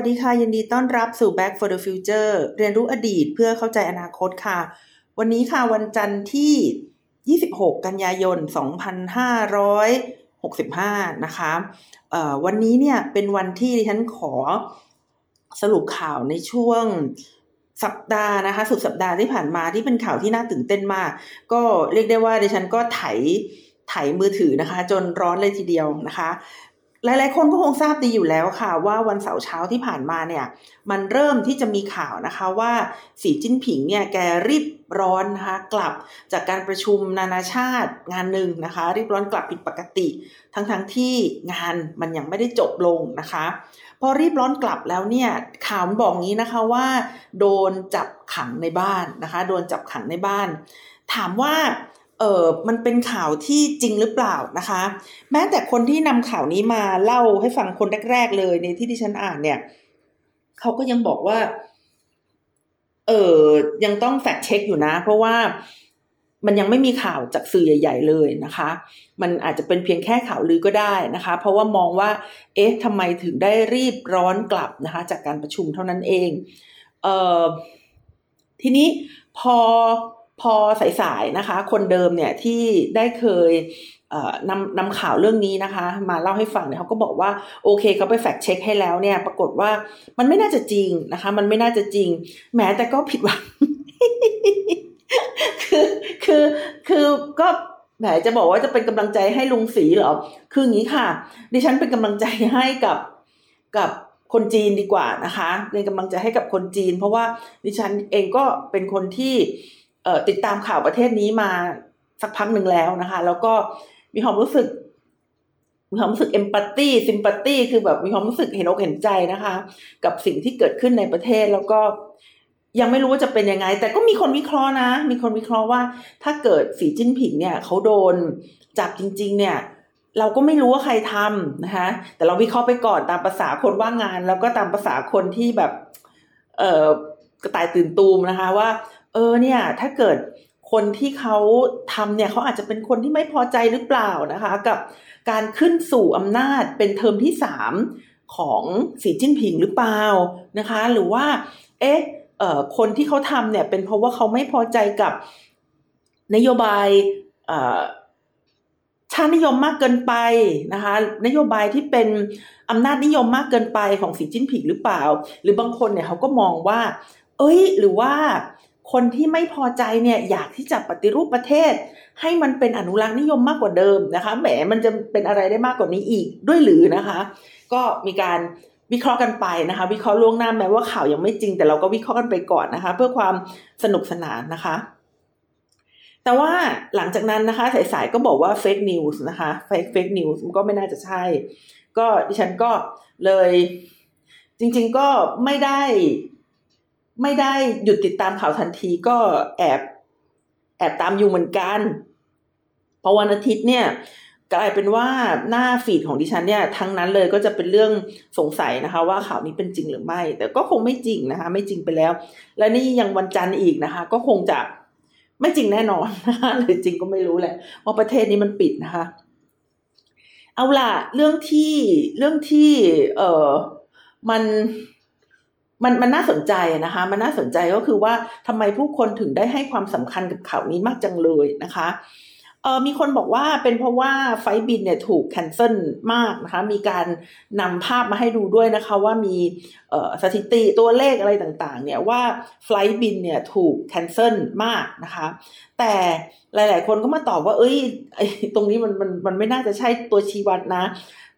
วัสดีค่ะ ยินดีต้อนรับสู่ Back for the Future เรียนรู้อดีตเพื่อเข้าใจอนาคตค่ะ วันนี้ค่ะวันจันทร์ที่ 26 กันยายน 2565 นะคะวันนี้เนี่ยเป็นวันที่ดิฉันขอสรุปข่าวในช่วงสัปดาห์นะคะ สุดสัปดาห์ที่ผ่านมาที่เป็นข่าวที่น่าตื่นเต้นมาก ก็เรียกได้ว่าดิฉันก็ไถไถมือถือนะคะ จนร้อนเลยทีเดียวนะคะ หลาย ๆ คนก็คงทราบดีอยู่แล้วค่ะ ว่าวันเสาร์เช้าที่ผ่านมาเนี่ย มันเริ่มที่จะมีข่าวนะคะว่าสีจิ้นผิงเนี่ยแกรีบร้อนนะคะกลับจากการประชุมนานาชาติงานหนึ่งนะคะ รีบร้อนกลับผิดปกติ ทั้งๆทที่งานมันยังไม่ได้จบลงนะคะ พอรีบร้อนกลับแล้วเนี่ยข่าวมันบอกงี้นะคะว่า โดนจับขังในบ้านนะคะ โดนจับขังในบ้าน ถามว่า เออมันเป็นข่าวที่จริงหรือเปล่านะคะ แม้แต่คนที่นำข่าวนี้มาเล่าให้ฟังคนแรก ๆ เลยในที่ที่ฉันอ่านเนี่ยเขาก็ยังบอกว่า เออยังต้องแฟกเช็คอยู่นะ เพราะว่ามันยังไม่มีข่าวจากสื่อใหญ่ ๆ เลยนะคะ มันอาจจะเป็นเพียงแค่ข่าวลือก็ได้นะคะ เพราะว่ามองว่า เอ๊ะทำไมถึงได้รีบร้อนกลับนะคะ จากการประชุมเท่านั้นเอง เออทีนี้พอ พอสายๆนะคะ คนเดิมเนี่ยที่ได้เคยนำนำข่าวเรื่องนี้นะคะ มาเล่าให้ฟังเนี่ยเขาก็บอกว่าโอเคเขาไปแฟกเช็คให้แล้วเนี่ย ปรากฏว่ามันไม่น่าจะจริงนะคะ มันไม่น่าจะจริงแม้แต่ก็ผิดหวังคือคือคือก็แหมจะบอกว่าจะเป็นกำลังใจให้ลุงศรีเหรอ คืออย่างนี้ค่ะ ดิฉันเป็นกำลังใจให้กับกับคนจีนดีกว่านะคะ เป็นกำลังใจให้กับคนจีน เพราะว่าดิฉันเองก็เป็นคนที่ ติดตามข่าวประเทศนี้มาสักพักหนึ่งแล้วนะคะ แล้วก็มีความรู้สึก มีความรู้สึกเอมพัตตีซิมพัตตีคือแบบมีความรู้สึกเห็นอกเห็นใจนะคะ กับสิ่งที่เกิดขึ้นในประเทศแล้วก็ยังไม่รู้ว่าจะเป็นยังไง แต่ก็มีคนวิเคราะห์นะ มีคนวิเคราะห์ว่า ถ้าเกิดสีจิ้นผิงเนี่ยเขาโดนจับจริง ๆ เนี่ย เราก็ไม่รู้ว่าใครทำนะคะ แต่เราวิเคราะห์ไปก่อนตามภาษาคนว่างงาน แล้วก็ตามภาษาคนที่แบบ เอ่อกระต่ายตื่นตูมนะคะว่า ออเนี่ยถ้าเกิดคนที่เขาทำเนี่ยเขาอาจจะเป็นคนที่ไม่พอใจหรือเปล่านะคะ กับการขึ้นสู่อำนาจเป็นเทอมที่สามของสีจิ้นผิงหรือเปล่านะคะ หรือว่า เอ๊ะเอ่อคนที่เขาทำเนี่ยเป็นเพราะว่าเขาไม่พอใจกับนโยบายเอ่อชาตินิยมมากเกินไปนะคะ นโยบายที่เป็นอำนาจนิยมมากเกินไปของสีจิ้นผิงหรือเปล่า หรือบางคนเนี่ยเขาก็มองว่า เอ้ย หรือว่า คนที่ไม่พอใจเนี่ยอยากที่จะปฏิรูปประเทศ ให้มันเป็นอนุรักษ์นิยมมากกว่าเดิมนะคะ แหมมันจะเป็นอะไรได้มากกว่านี้อีกด้วยหรือนะคะ ก็มีการวิเคราะห์กันไปนะคะ วิเคราะห์ล่วงหน้าแม้ว่าข่าวยังไม่จริง แต่เราก็วิเคราะห์กันไปก่อนนะคะ เพื่อความสนุกสนานนะคะ แต่ว่าหลังจากนั้นนะคะ สายๆก็บอกว่า fake news นะคะ fake fake news มันก็ไม่น่าจะใช่ ก็ดิฉันก็เลยจริง ๆก็ไม่ได้ ไม่ได้หยุดติดตามข่าวทันทีก็แอบแอบตามอยู่เหมือนกันพอวันอาทิตย์เนี่ยกลายเป็นว่าหน้า feed ของดิฉันเนี่ยทั้งนั้นเลยก็จะเป็นเรื่องสงสัยนะคะ ว่าข่าวนี้เป็นจริงหรือไม่ แต่ก็คงไม่จริงนะคะ ไม่จริงไปแล้ว และนี่ยังวันจันทร์อีกนะคะ ก็คงจะไม่จริงแน่นอนนะคะหรือจริงก็ไม่รู้แหละว่าประเทศนี้มันปิดนะคะ เอาล่ะเรื่องที่เรื่องที่ เออมัน มันมันน่าสนใจนะคะ มันน่าสนใจก็คือว่าทำไมผู้คนถึงได้ให้ความสำคัญกับข่าวนี้มากจังเลยนะคะเออมีคนบอกว่าเป็นเพราะว่าไฟบินเนี่ยถูกแคนเซิลมากนะคะ มีการนำภาพมาให้ดูด้วยนะคะ ว่ามีเออสถิติตัวเลขอะไรต่างๆ เนี่ยว่าไฟบินเนี่ยถูกแคนเซิลมากนะคะ แต่หลายๆ คนก็มาตอบว่า เอ้ยตรงนี้มันมันมันไม่น่าจะใช่ตัวชี้วัดนะ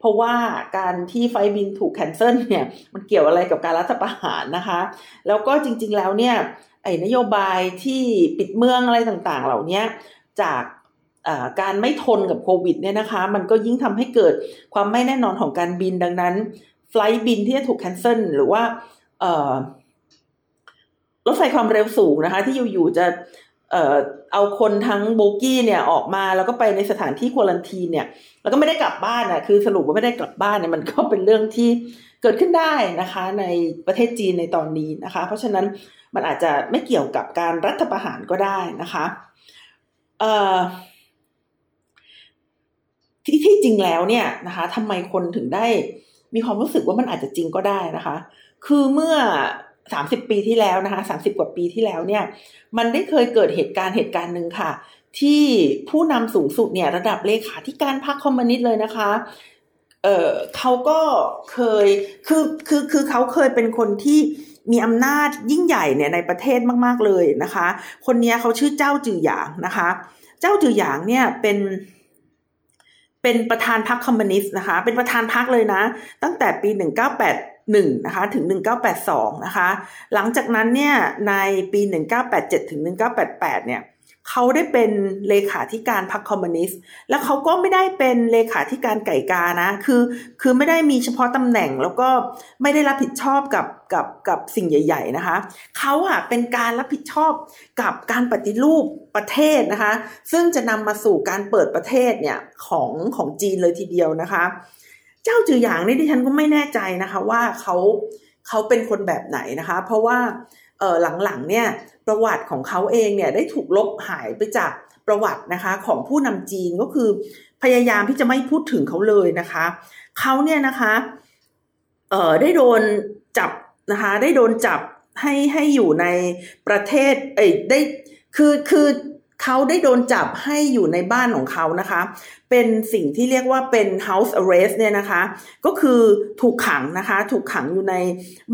เพราะว่าการที่ไฟบินถูกแคนเซิลเนี่ยมันเกี่ยวอะไรกับการรัฐประหารนะคะ แล้วก็จริงๆแล้วเนี่ยไอ้นโยบายที่ปิดเมืองอะไรต่างๆ เหล่านี้จากการไม่ทนกับโควิดเนี่ยนะคะ มันก็ยิ่งทำให้เกิดความไม่แน่นอนของการบินดังนั้นไฟล์บินที่จะถูกแคนเซิลหรือว่ารถไฟความเร็วสูงนะคะ ที่อยู่ๆจะ เอ่อเอาคนทั้งโบกี้เนี่ยออกมาแล้วก็ไปในสถานที่ควอลันทีเนี่ย แล้วก็ไม่ได้กลับบ้านอะคือสรุปว่าไม่ได้กลับบ้านเนี่ยมันก็เป็นเรื่องที่เกิดขึ้นได้นะคะ ในประเทศจีนในตอนนี้นะคะ เพราะฉะนั้นมันอาจจะไม่เกี่ยวกับการรัฐประหารก็ได้นะคะเอ่อที่ที่จริงแล้วเนี่ยนะคะทำไมคนถึงได้มีความรู้สึกว่ามันอาจจะจริงก็ได้นะคะ คือเมื่อ สามสิบปีที่แล้วนะคะสามสิบกว่าปีที่แล้วเนี่ย มันได้เคยเกิดเหตุการณ์เหตุการณ์หนึ่งค่ะ ที่ผู้นำสูงสุดเนี่ยระดับเลขาธิการพรรคคอมมิวนิสต์เลยนะคะ เออเขาก็เคยคือคือคือเขาเคยเป็นคนที่มีอำนาจยิ่งใหญ่เนี่ยในประเทศมาก ๆ เลยนะคะ คนนี้เขาชื่อเจ้าจือหยางนะคะ เจ้าจือหยางเนี่ยเป็นเป็นประธานพรรคคอมมิวนิสต์นะคะ เป็นประธานพรรคเลยนะ ตั้งแต่ปี 1981นะคะถึง 1982นะคะหลังจากนั้นเนี่ยในปี 1987ถึง1988เนี่ยเขาได้เป็นเลขาธิการพรรคคอมมิวนิสต์ แล้วเขาก็ไม่ได้เป็นเลขาธิการไก่กานะ คือ คือไม่ได้มีเฉพาะตำแหน่ง แล้วก็ไม่ได้รับผิดชอบกับ กับ กับสิ่งใหญ่ ๆ นะคะ เขาอะเป็นการรับผิดชอบกับการปฏิรูปประเทศนะคะ ซึ่งจะนำมาสู่การเปิดประเทศเนี่ยของของจีนเลยทีเดียวนะคะ เจ้าจือหยางนี่ดิฉันก็ไม่แน่ใจนะคะว่าเขาเขาเป็นคนแบบไหนนะคะ เพราะว่าเออหลังๆเนี่ยประวัติของเขาเองเนี่ยได้ถูกลบหายไปจากประวัตินะคะของผู้นำจีนก็คือ พยายามที่จะไม่พูดถึงเขาเลยนะคะเขาเนี่ยนะคะเอ่อได้โดนจับนะคะได้โดนจับให้ให้อยู่ในประเทศเอ้ยได้คือคือ เขาได้โดนจับให้อยู่ในบ้านของเขานะคะ เป็นสิ่งที่เรียกว่าเป็น house arrest เนี่ยนะคะ ก็คือถูกขังนะคะ ถูกขังอยู่ใน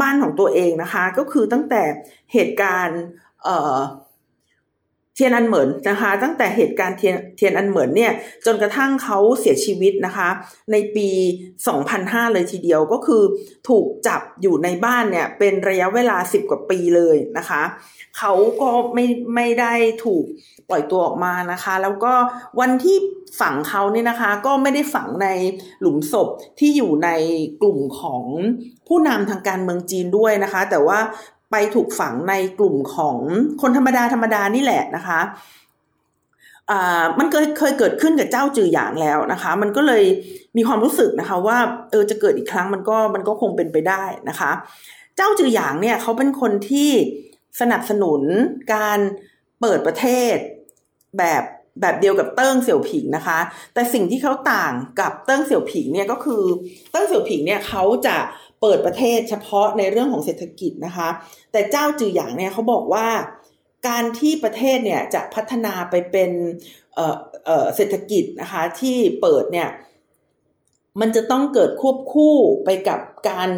บ้านของตัวเองนะคะ ก็คือตั้งแต่เหตุการณ์เอ่อ เทียนอันเหมินนะคะ ตั้งแต่เหตุการณ์เทียนเทียนอันเหมินเนี่ยจนกระทั่งเขาเสียชีวิตนะคะ ในปี 2005 เลยทีเดียวก็คือถูกจับอยู่ในบ้านเนี่ยเป็นระยะเวลา 10 กว่าปีเลยนะคะ เขาก็ไม่ไม่ได้ถูกปล่อยตัวออกมานะคะ แล้วก็วันที่ฝังเขาเนี่ยนะคะ ก็ไม่ได้ฝังในหลุมศพที่อยู่ในกลุ่มของผู้นำทางการเมืองจีนด้วยนะคะ แต่ว่า ไปถูกฝังในกลุ่มของคนธรรมดาธรรมดานี่แหละนะคะอ่ามันเคยเคยเกิดขึ้นกับเจ้าจือหยางแล้วนะคะ มันก็เลยมีความรู้สึกนะคะ ว่าเออจะเกิดอีกครั้งมันก็มันก็คงเป็นไปได้นะคะ เจ้าจือหยางเนี่ยเขาเป็นคนที่สนับสนุนการเปิดประเทศแบบแบบเดียวกับเติ้งเสี่ยวผิงนะคะ แต่สิ่งที่เขาต่างกับเติ้งเสี่ยวผิงเนี่ยก็คือเติ้งเสี่ยวผิงเนี่ยเขาจะเเปิดประเทศเฉพาะในเรื่องของเศรษฐกิจนะคะ แต่เจ้าจือหยางเนี่ยเขาบอกว่าการที่ประเทศเนี่ยจะพัฒนาไปเป็นเเเศรษฐกิจนะคะที่เปิดเนี่ยมันจะต้องเกิดควบคู่ไปกับการ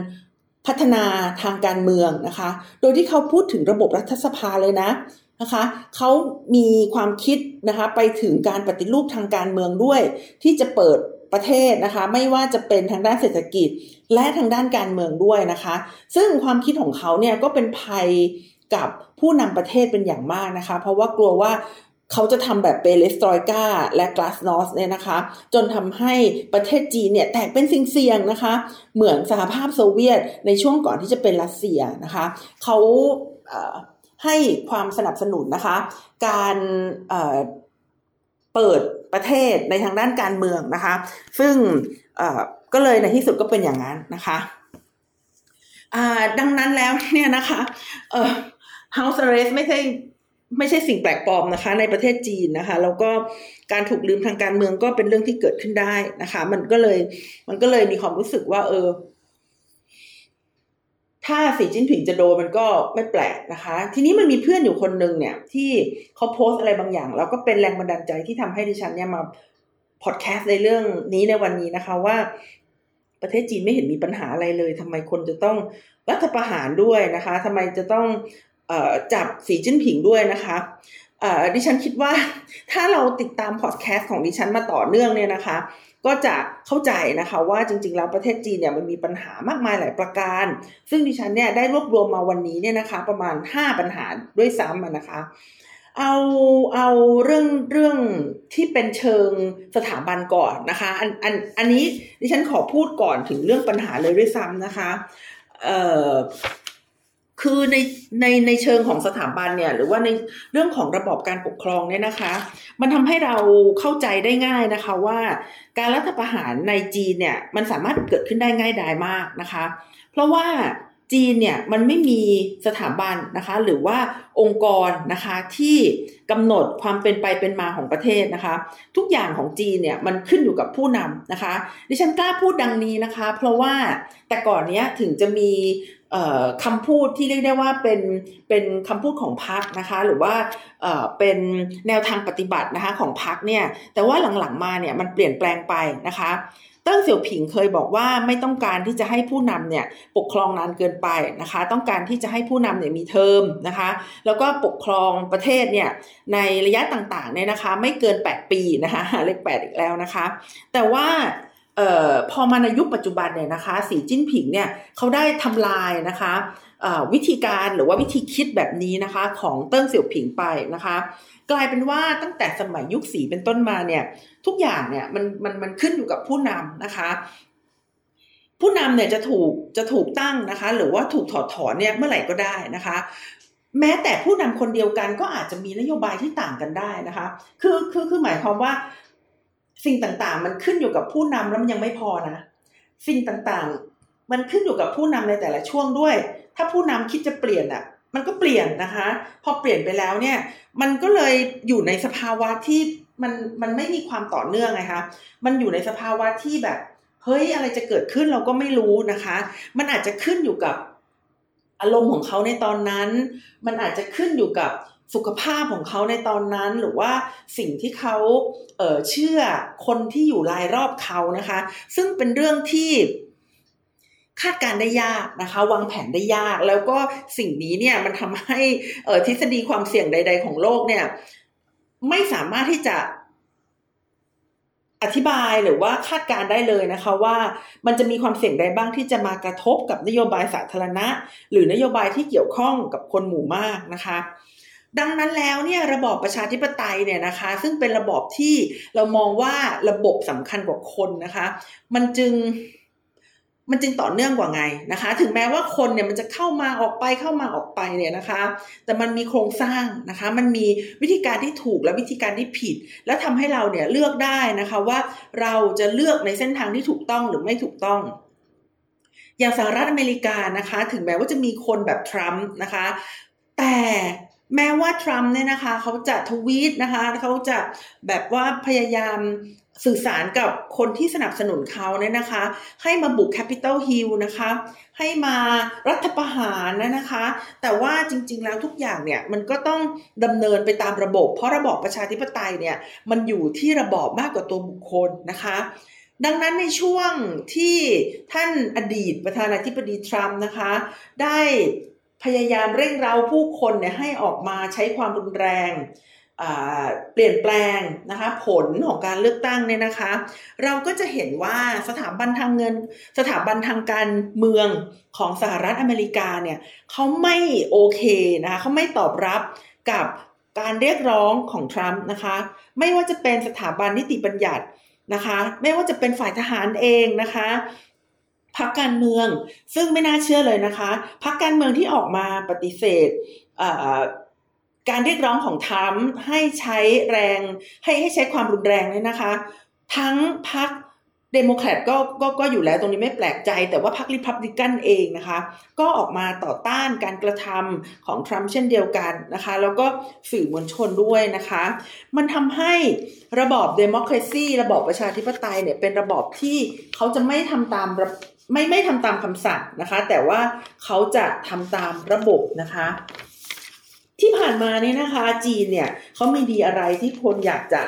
พัฒนาทางการเมืองนะคะ โดยที่เขาพูดถึงระบบรัฐสภาเลยนะนะคะเขามีความคิดนะคะไปถึงการปฏิรูปทางการเมืองด้วย ที่จะเปิด ประเทศนะคะ ไม่ว่าจะเป็นทางด้านเศรษฐกิจและทางด้านการเมืองด้วยนะคะ ซึ่งความคิดของเขาเนี่ยก็เป็นภัยกับผู้นำประเทศเป็นอย่างมากนะคะ เพราะว่ากลัวว่าเขาจะทำแบบเปเลสตรอยกาและกลาสนอสเนี่ยนะคะ จนทำให้ประเทศจีนเนี่ยแตกเป็นสิ่งเสี่ยงนะคะ เหมือนสหภาพโซเวียตในช่วงก่อนที่จะเป็นรัสเซียนะคะ เขาให้ความสนับสนุนนะคะ การเปิด ประเทศในทางด้านการเมืองนะคะ ซึ่งก็เลยในที่สุดก็เป็นอย่างนั้นนะคะดังนั้นแล้วเนี่ยนะคะ House Arrest ไม่ใช่ไม่ใช่สิ่งแปลกปลอมนะคะ ในประเทศจีนนะคะ แล้วก็การถูกลืมทางการเมืองก็เป็นเรื่องที่เกิดขึ้นได้นะคะ มันก็เลยมันก็เลยมีความรู้สึกว่า เออ ถ้าสีจิ้นผิงจะโดนมันก็ไม่แปลกนะคะ ทีนี้มันมีเพื่อนอยู่คนหนึ่งเนี่ย ที่เขาโพสอะไรบางอย่าง แล้วก็เป็นแรงบันดาลใจที่ทำให้ดิฉันเนี่ยมาพอดแคสต์ในเรื่องนี้ในวันนี้นะคะว่า ประเทศจีนไม่เห็นมีปัญหาอะไรเลยทำไมคนจะต้องรัฐประหารด้วยนะคะทำไมจะต้องอจับสีจิ้นผิงด้วยนะคะดิฉันคิดว่าถ้าเราติดตามพอดแคสต์ของดิฉันมาต่อเนื่องเนี่ยนะคะ ก็จะเข้าใจนะคะว่าจริง ๆ แล้วประเทศจีนเนี่ยมันมีปัญหามากมายหลายประการ ซึ่งดิฉันเนี่ยได้รวบรวมมาวันนี้เนี่ยนะคะ ประมาณ 5 ปัญหาด้วยซ้ำนะคะ เอาเอาเรื่องเรื่องที่เป็นเชิงสถาบันก่อนนะคะอันอันอันนี้ดิฉันขอพูดก่อนถึงเรื่องปัญหาเลยด้วยซ้ำนะคะเอ่อ คือในในในเชิงของสถาบันเนี่ยหรือว่าในเรื่องของระบอบการปกครองเนี่ยนะคะ มันทำให้เราเข้าใจได้ง่ายนะคะว่าการรัฐประหารในจีนเนี่ยมันสามารถเกิดขึ้นได้ง่ายดายมากนะคะ เพราะว่า จีนเนี่ยมันไม่มีสถาบันนะคะ หรือว่าองค์กรนะคะที่กำหนดความเป็นไปเป็นมาของประเทศนะคะ ทุกอย่างของจีนเนี่ยมันขึ้นอยู่กับผู้นำนะคะ ดิฉันกล้าพูดดังนี้นะคะ เพราะว่าแต่ก่อนเนี้ยถึงจะมีคำพูดที่เรียกได้ว่าเป็นเป็นคำพูดของพรรคนะคะ หรือว่าเป็นแนวทางปฏิบัตินะคะของพรรคเนี่ยแต่ว่าหลังๆมาเนี่ยมันเปลี่ยนแปลงไปนะคะ ติ้งเสี่ยวผิงเคยบอกว่าไม่ต้องการที่จะให้ผู้นำเนี่ยปกครองนานเกินไปนะคะ ต้องการที่จะให้ผู้นำเนี่ยมีเทอมนะคะ แล้วก็ปกครองประเทศเนี่ยในระยะต่างๆเนี่ยนะคะไม่เกิน 8 ปีนะคะเลข8อีกแล้วนะคะ แต่ว่าออพอมาในยุคปัจจุบันเนี่ยนะคะ สีจิ้นผิงเนี่ยเขาได้ทำลายนะคะ วิธีการหรือว่าวิธีคิดแบบนี้นะคะของเติ้งเสี่ยวผิงไปนะคะ กลายเป็นว่าตั้งแต่สมัยยุคสีเป็นต้นมาเนี่ยทุกอย่างเนี่ยมันมันมันขึ้นอยู่กับผู้นำนะคะ ผู้นำเนี่ยจะถูกจะถูกตั้งนะคะ หรือว่าถูกถอดถอนเนี่ยเมื่อไหร่ก็ได้นะคะแม้แต่ผู้นำคนเดียวกันก็อาจจะมีนโยบายที่ต่างกันได้นะคะ คือคือคือหมายความว่า สิ่งต่างๆ มันขึ้นอยู่กับผู้นำแล้วมันยังไม่พอนะ สิ่งต่างๆ มันขึ้นอยู่กับผู้นำในแต่ละช่วงด้วย ถ้าผู้นำคิดจะเปลี่ยนอะมันก็เปลี่ยนนะคะ พอเปลี่ยนไปแล้วเนี่ย มันก็เลยอยู่ในสภาวะที่มันมันไม่มีความต่อเนื่องไงคะมันอยู่ในสภาวะที่แบบเฮ้ยอะไรจะเกิดขึ้นเราก็ไม่รู้นะคะ มันอาจจะขึ้นอยู่กับอารมณ์ของเขาในตอนนั้น มันอาจจะขึ้นอยู่กับสุขภาพของเขาในตอนนั้น หรือว่าสิ่งที่เขาเเชื่อคนที่อยู่รายรอบเขานะคะ ซึ่งเป็นเรื่องที่ คาดการได้ยากนะคะ วางแผนได้ยาก แล้วก็สิ่งนี้เนี่ยมันทำให้ทฤษฎีความเสี่ยงใด ๆ ของโลกเนี่ย ไม่สามารถที่จะอธิบายหรือว่าคาดการได้เลยนะคะว่ามันจะมีความเสี่ยงใดบ้างที่จะมากระทบกับนโยบายสาธารณะ หรือนโยบายที่เกี่ยวข้องกับคนหมู่มากนะคะ ดังนั้นแล้วเนี่ยระบอบประชาธิปไตยเนี่ยนะคะ ซึ่งเป็นระบอบที่เรามองว่าระบบสำคัญกว่าคนนะคะ มันจึง มันจึงต่อเนื่องกว่าไงนะคะ ถึงแม้ว่าคนเนี่ยมันจะเข้ามาออกไปเข้ามาออกไปเนี่ยนะคะ แต่มันมีโครงสร้างนะคะ มันมีวิธีการที่ถูกและวิธีการที่ผิด และทำให้เราเนี่ยเลือกได้นะคะว่าเราจะเลือกในเส้นทางที่ถูกต้องหรือไม่ถูกต้องอย่างสหรัฐอเมริกานะคะ ถึงแม้ว่าจะมีคนแบบทรัมป์นะคะ แต่แม้ว่าทรัมป์เนี่ยนะคะเขาจะทวีตนะคะเขาจะแบบว่าพยายาม สื่อสารกับคนที่สนับสนุนเขาเนี่ยนะคะ ให้มาบุกแคปิตอลฮิลนะคะ ให้มารัฐประหารนะนะคะ แต่ว่าจริง ๆ แล้วทุกอย่างเนี่ยมันก็ต้องดำเนินไปตามระบบ เพราะระบอบประชาธิปไตยเนี่ยมันอยู่ที่ระบอบมากกว่าตัวบุคคลนะคะดังนั้นในช่วงที่ท่านอดีตประธานาธิบดีทรัมป์นะคะ ได้พยายามเร่งเร้าผู้คนเนี่ยให้ออกมาใช้ความรุนแรง เปลี่ยนแปลงนะคะผลของการเลือกตั้งเนี่ยนะคะ เราก็จะเห็นว่าสถาบันทางเงิน สถาบันทางการเมืองของสหรัฐอเมริกาเนี่ยเขาไม่โอเคนะคะเขาไม่ตอบรับกับการเรียกร้องของทรัมป์นะคะ ไม่ว่าจะเป็นสถาบันนิติบัญญัตินะคะ ไม่ว่าจะเป็นฝ่ายทหารเองนะคะพรรคการเมืองซึ่งไม่น่าเชื่อเลยนะคะพรรคการเมืองที่ออกมาปฏิเสธ การเรียกร้องของทรัมป์ให้ใช้แรง ให้ให้ใช้ความรุนแรงเนี่ยนะคะ ทั้งพรรคเดโมแครตก็ก็ก็อยู่แล้วตรงนี้ไม่แปลกใจ แต่ว่าพรรคริพับลิกันเองนะคะ ก็ออกมาต่อต้านการกระทำของทรัมป์เช่นเดียวกันนะคะ แล้วก็สื่อมวลชนด้วยนะคะ มันทำให้ระบอบ democracy ระบอบประชาธิปไตยเนี่ยเป็นระบอบที่เขาจะไม่ทำตามไม่ไม่ทำตามคำสั่งนะคะ แต่ว่าเขาจะทำตามระบบนะคะ ที่ผ่านมานี่นะคะจีนเนี่ยเขาม่ดีอะไรที่คนอยากจะ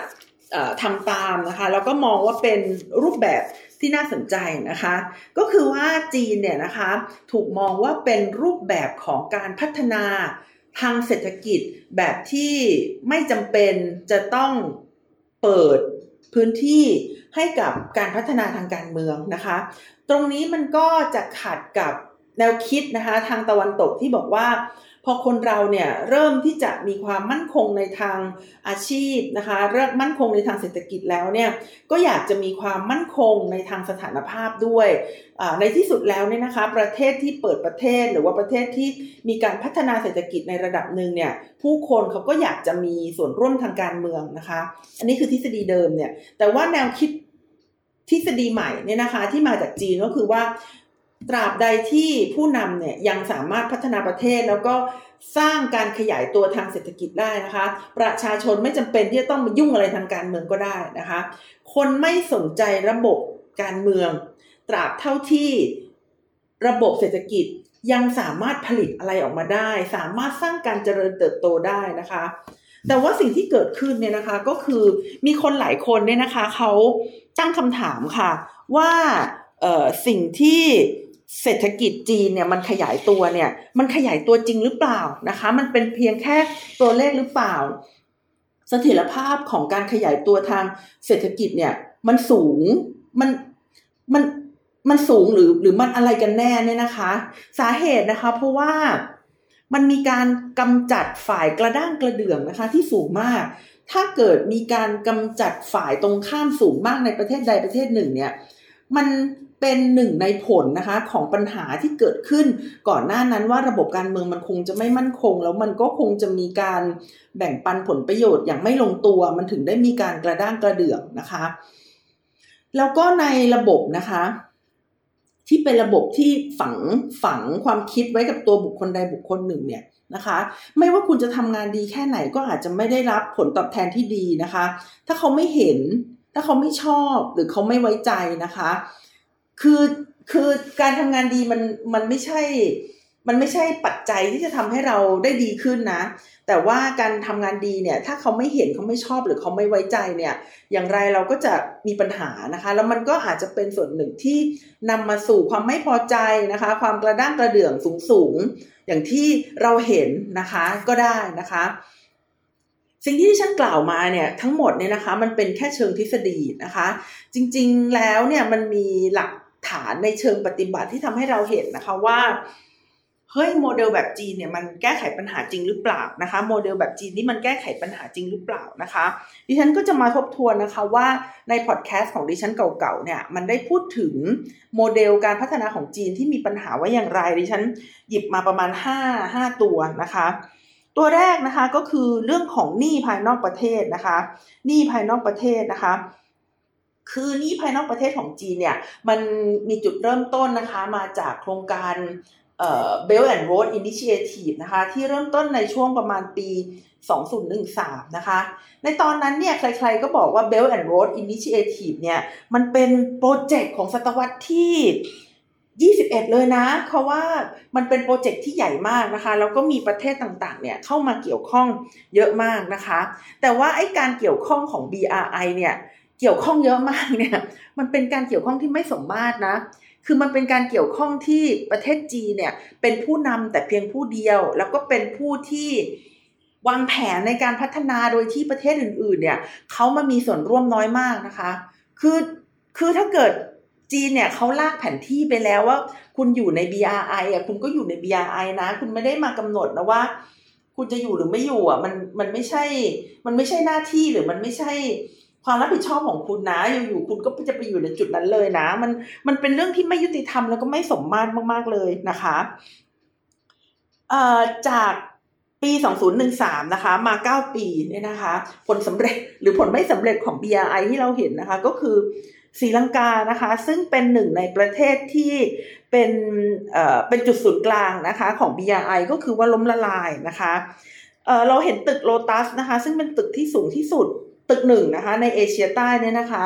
ทำตามนะคะแล้วก็มองว่าเป็นรูปแบบที่น่าสนใจนะคะ ก็คือว่าจีนเนี่ยนะคะถูกมองว่าเป็นรูปแบบของการพัฒนาทางเศรษฐกิจแบบที่ไม่จำเป็นจะต้องเปิดพื้นที่ให้กับการพัฒนาทางการเมืองนะคะ ตรงนี้มันก็จะขัดกับแนวคิดนะคะทางตะวันตกที่บอกว่า พอคนเราเนี่ยเริ่มที่จะมีความมั่นคงในทางอาชีพนะคะเริ่มมั่นคงในทางเศรษฐกิจแล้วเนี่ยก็อยากจะมีความมั่นคงในทางสถานภาพด้วยในที่สุดแล้วเนี่ยนะคะประเทศที่เปิดประเทศหรือว่าประเทศที่มีการพัฒนาเศรษฐกิจในระดับหนึ่งเนี่ยผู้คนเขาก็อยากจะมีส่วนร่วมทางการเมืองนะคะ อันนี้คือทฤษฎีเดิมเนี่ยแต่ว่าแนวคิดทฤษฎีใหม่เนี่ยนะคะที่มาจากจีนก็คือว่า ตราบใดที่ผู้นำเนี่ยยังสามารถพัฒนาประเทศแล้วก็สร้างการขยายตัวทางเศรษฐกิจได้นะคะ ประชาชนไม่จำเป็นที่จะต้องมายุ่งอะไรทางการเมืองก็ได้นะคะ คนไม่สนใจระบบการเมือง ตราบเท่าที่ระบบเศรษฐกิจยังสามารถผลิตอะไรออกมาได้ สามารถสร้างการเจริญเติบโตได้นะคะ แต่ว่าสิ่งที่เกิดขึ้นเนี่ยนะคะก็คือมีคนหลายคนเนี่ยนะคะเขาตั้งคำถามค่ะว่าสิ่งที่ เศรษฐกิจจีนเนี่ยมันขยายตัวเนี่ยมันขยายตัวจริงหรือเปล่านะคะ มันเป็นเพียงแค่ตัวเลขหรือเปล่าเสถียรภาพของการขยายตัวทางเศรษฐกิจเนี่ยมันสูงมันมันมันสูงหรือหรือมันอะไรกันแน่เนี่ยนะคะ สาเหตุนะคะ เพราะว่ามันมีการกำจัดฝ่ายกระด้างกระเดื่องนะคะ ที่สูงมาก ถ้าเกิดมีการกำจัดฝ่ายตรงข้ามสูงมากในประเทศใดประเทศหนึ่งเนี่ย มัน เป็นหนึ่งในผลนะคะของปัญหาที่เกิดขึ้น ก่อนหน้านั้นว่าระบบการเมืองมันคงจะไม่มั่นคง แล้วมันก็คงจะมีการแบ่งปันผลประโยชน์อย่างไม่ลงตัว มันถึงได้มีการกระด้างกระเดื่องนะคะ แล้วก็ในระบบนะคะที่เป็นระบบที่ฝังฝังความคิดไว้กับตัวบุคคลใดบุคคลหนึ่งเนี่ยนะคะ ไม่ว่าคุณจะทำงานดีแค่ไหนก็อาจจะไม่ได้รับผลตอบแทนที่ดีนะคะ ถ้าเขาไม่เห็น ถ้าเขาไม่ชอบหรือเขาไม่ไว้ใจนะคะ คือคือการทำงานดีมันมันไม่ใช่ มันไม่ใช่ปัจจัยที่จะทำให้เราได้ดีขึ้นนะ แต่ว่าการทำงานดีเนี่ย ถ้าเขาไม่เห็นเขาไม่ชอบหรือเขาไม่ไว้ใจเนี่ย อย่างไรเราก็จะมีปัญหานะคะ แล้วมันก็อาจจะเป็นส่วนหนึ่งที่นำมาสู่ความไม่พอใจนะคะ ความกระด้างกระเดื่องสูงสูงอย่างที่เราเห็นนะคะก็ได้นะคะ สิ่งที่ฉันกล่าวมาเนี่ยทั้งหมดเนี่ยนะคะ มันเป็นแค่เชิงทฤษฎีนะคะ จริงๆแล้วเนี่ยมันมีหลัก ฐานในเชิงปฏิบัติที่ทำให้เราเห็นนะคะว่าเฮ้ยโมเดลแบบจีนเนี่ยมันแก้ไขปัญหาจริงหรือเปล่านะคะ โมเดลแบบจีนนี่มันแก้ไขปัญหาจริงหรือเปล่านะคะ ดิฉันก็จะมาทบทวนนะคะว่าในพอดแคสต์ของดิฉันเก่าๆเนี่ยมันได้พูดถึงโมเดลการพัฒนาของจีนที่มีปัญหาว่าอย่างไร ดิฉันหยิบมาประมาณ 5 5 ตัวนะคะ ตัวแรกนะคะก็คือเรื่องของหนี้ภายนอกประเทศนะคะหนี้ภายนอกประเทศนะคะ คือนี้ภายนอกประเทศของจีนเนี่ยมันมีจุดเริ่มต้นนะคะมาจากโครงการเอ่อ Belt and Road Initiative นะคะที่เริ่มต้นในช่วงประมาณปี 2013 นะคะ ในตอนนั้นเนี่ยใครๆก็บอกว่า Belt and Road Initiative เนี่ยมันเป็นโปรเจกต์ของศตวรรษที่ 21 เลยนะเพราะว่ามันเป็นโปรเจกต์ที่ใหญ่มากนะคะแล้วก็มีประเทศต่างๆเนี่ยเข้ามาเกี่ยวข้องเยอะมากนะคะ แต่ว่าไอ้การเกี่ยวข้องของ BRI เนี่ย เกี่ยวข้องเยอะมากเนี่ยมันเป็นการเกี่ยวข้องที่ไม่สมมาตรนะ คือมันเป็นการเกี่ยวข้องที่ประเทศจีนเนี่ยเป็นผู้นำแต่เพียงผู้เดียว แล้วก็เป็นผู้ที่วางแผนในการพัฒนาโดยที่ประเทศอื่น ๆ เนี่ยเขามามีส่วนร่วมน้อยมากนะคะ คือคือถ้าเกิดจีนเนี่ยเขาลากแผนที่ไปแล้วว่า คุณอยู่ใน BRI อะคุณก็อยู่ใน BRI นะ คุณไม่ได้มากำหนดนะว่า คุณจะอยู่หรือไม่อยู่อะมันมันไม่ใช่ มันไม่ใช่หน้าที่หรือมันไม่ใช่ ความรับผิดชอบของคุณนะอยู่ๆคุณก็จะไปอยู่ในจุดนั้นเลยนะ มันมันเป็นเรื่องที่ไม่ยุติธรรมแล้วก็ไม่สมมาตรมาก ๆเลยนะคะเอ่อจากปี 2013 นะคะ มา 9 ปีเนี่ยนะคะ ผลสำเร็จหรือผลไม่สำเร็จของ BRI ที่เราเห็นนะคะ ก็คือศรีลังกานะคะ ซึ่งเป็นหนึ่งในประเทศที่เป็นเอ่อเป็นจุดศูนย์กลางนะคะของ BRI ก็คือว่าล้มละลายนะคะเอ่อเราเห็นตึกโลตัสนะคะ ซึ่งเป็นตึกที่สูงที่สุด ตึกหนึ่งนะคะ ในเอเชียใต้เนี่ยนะคะ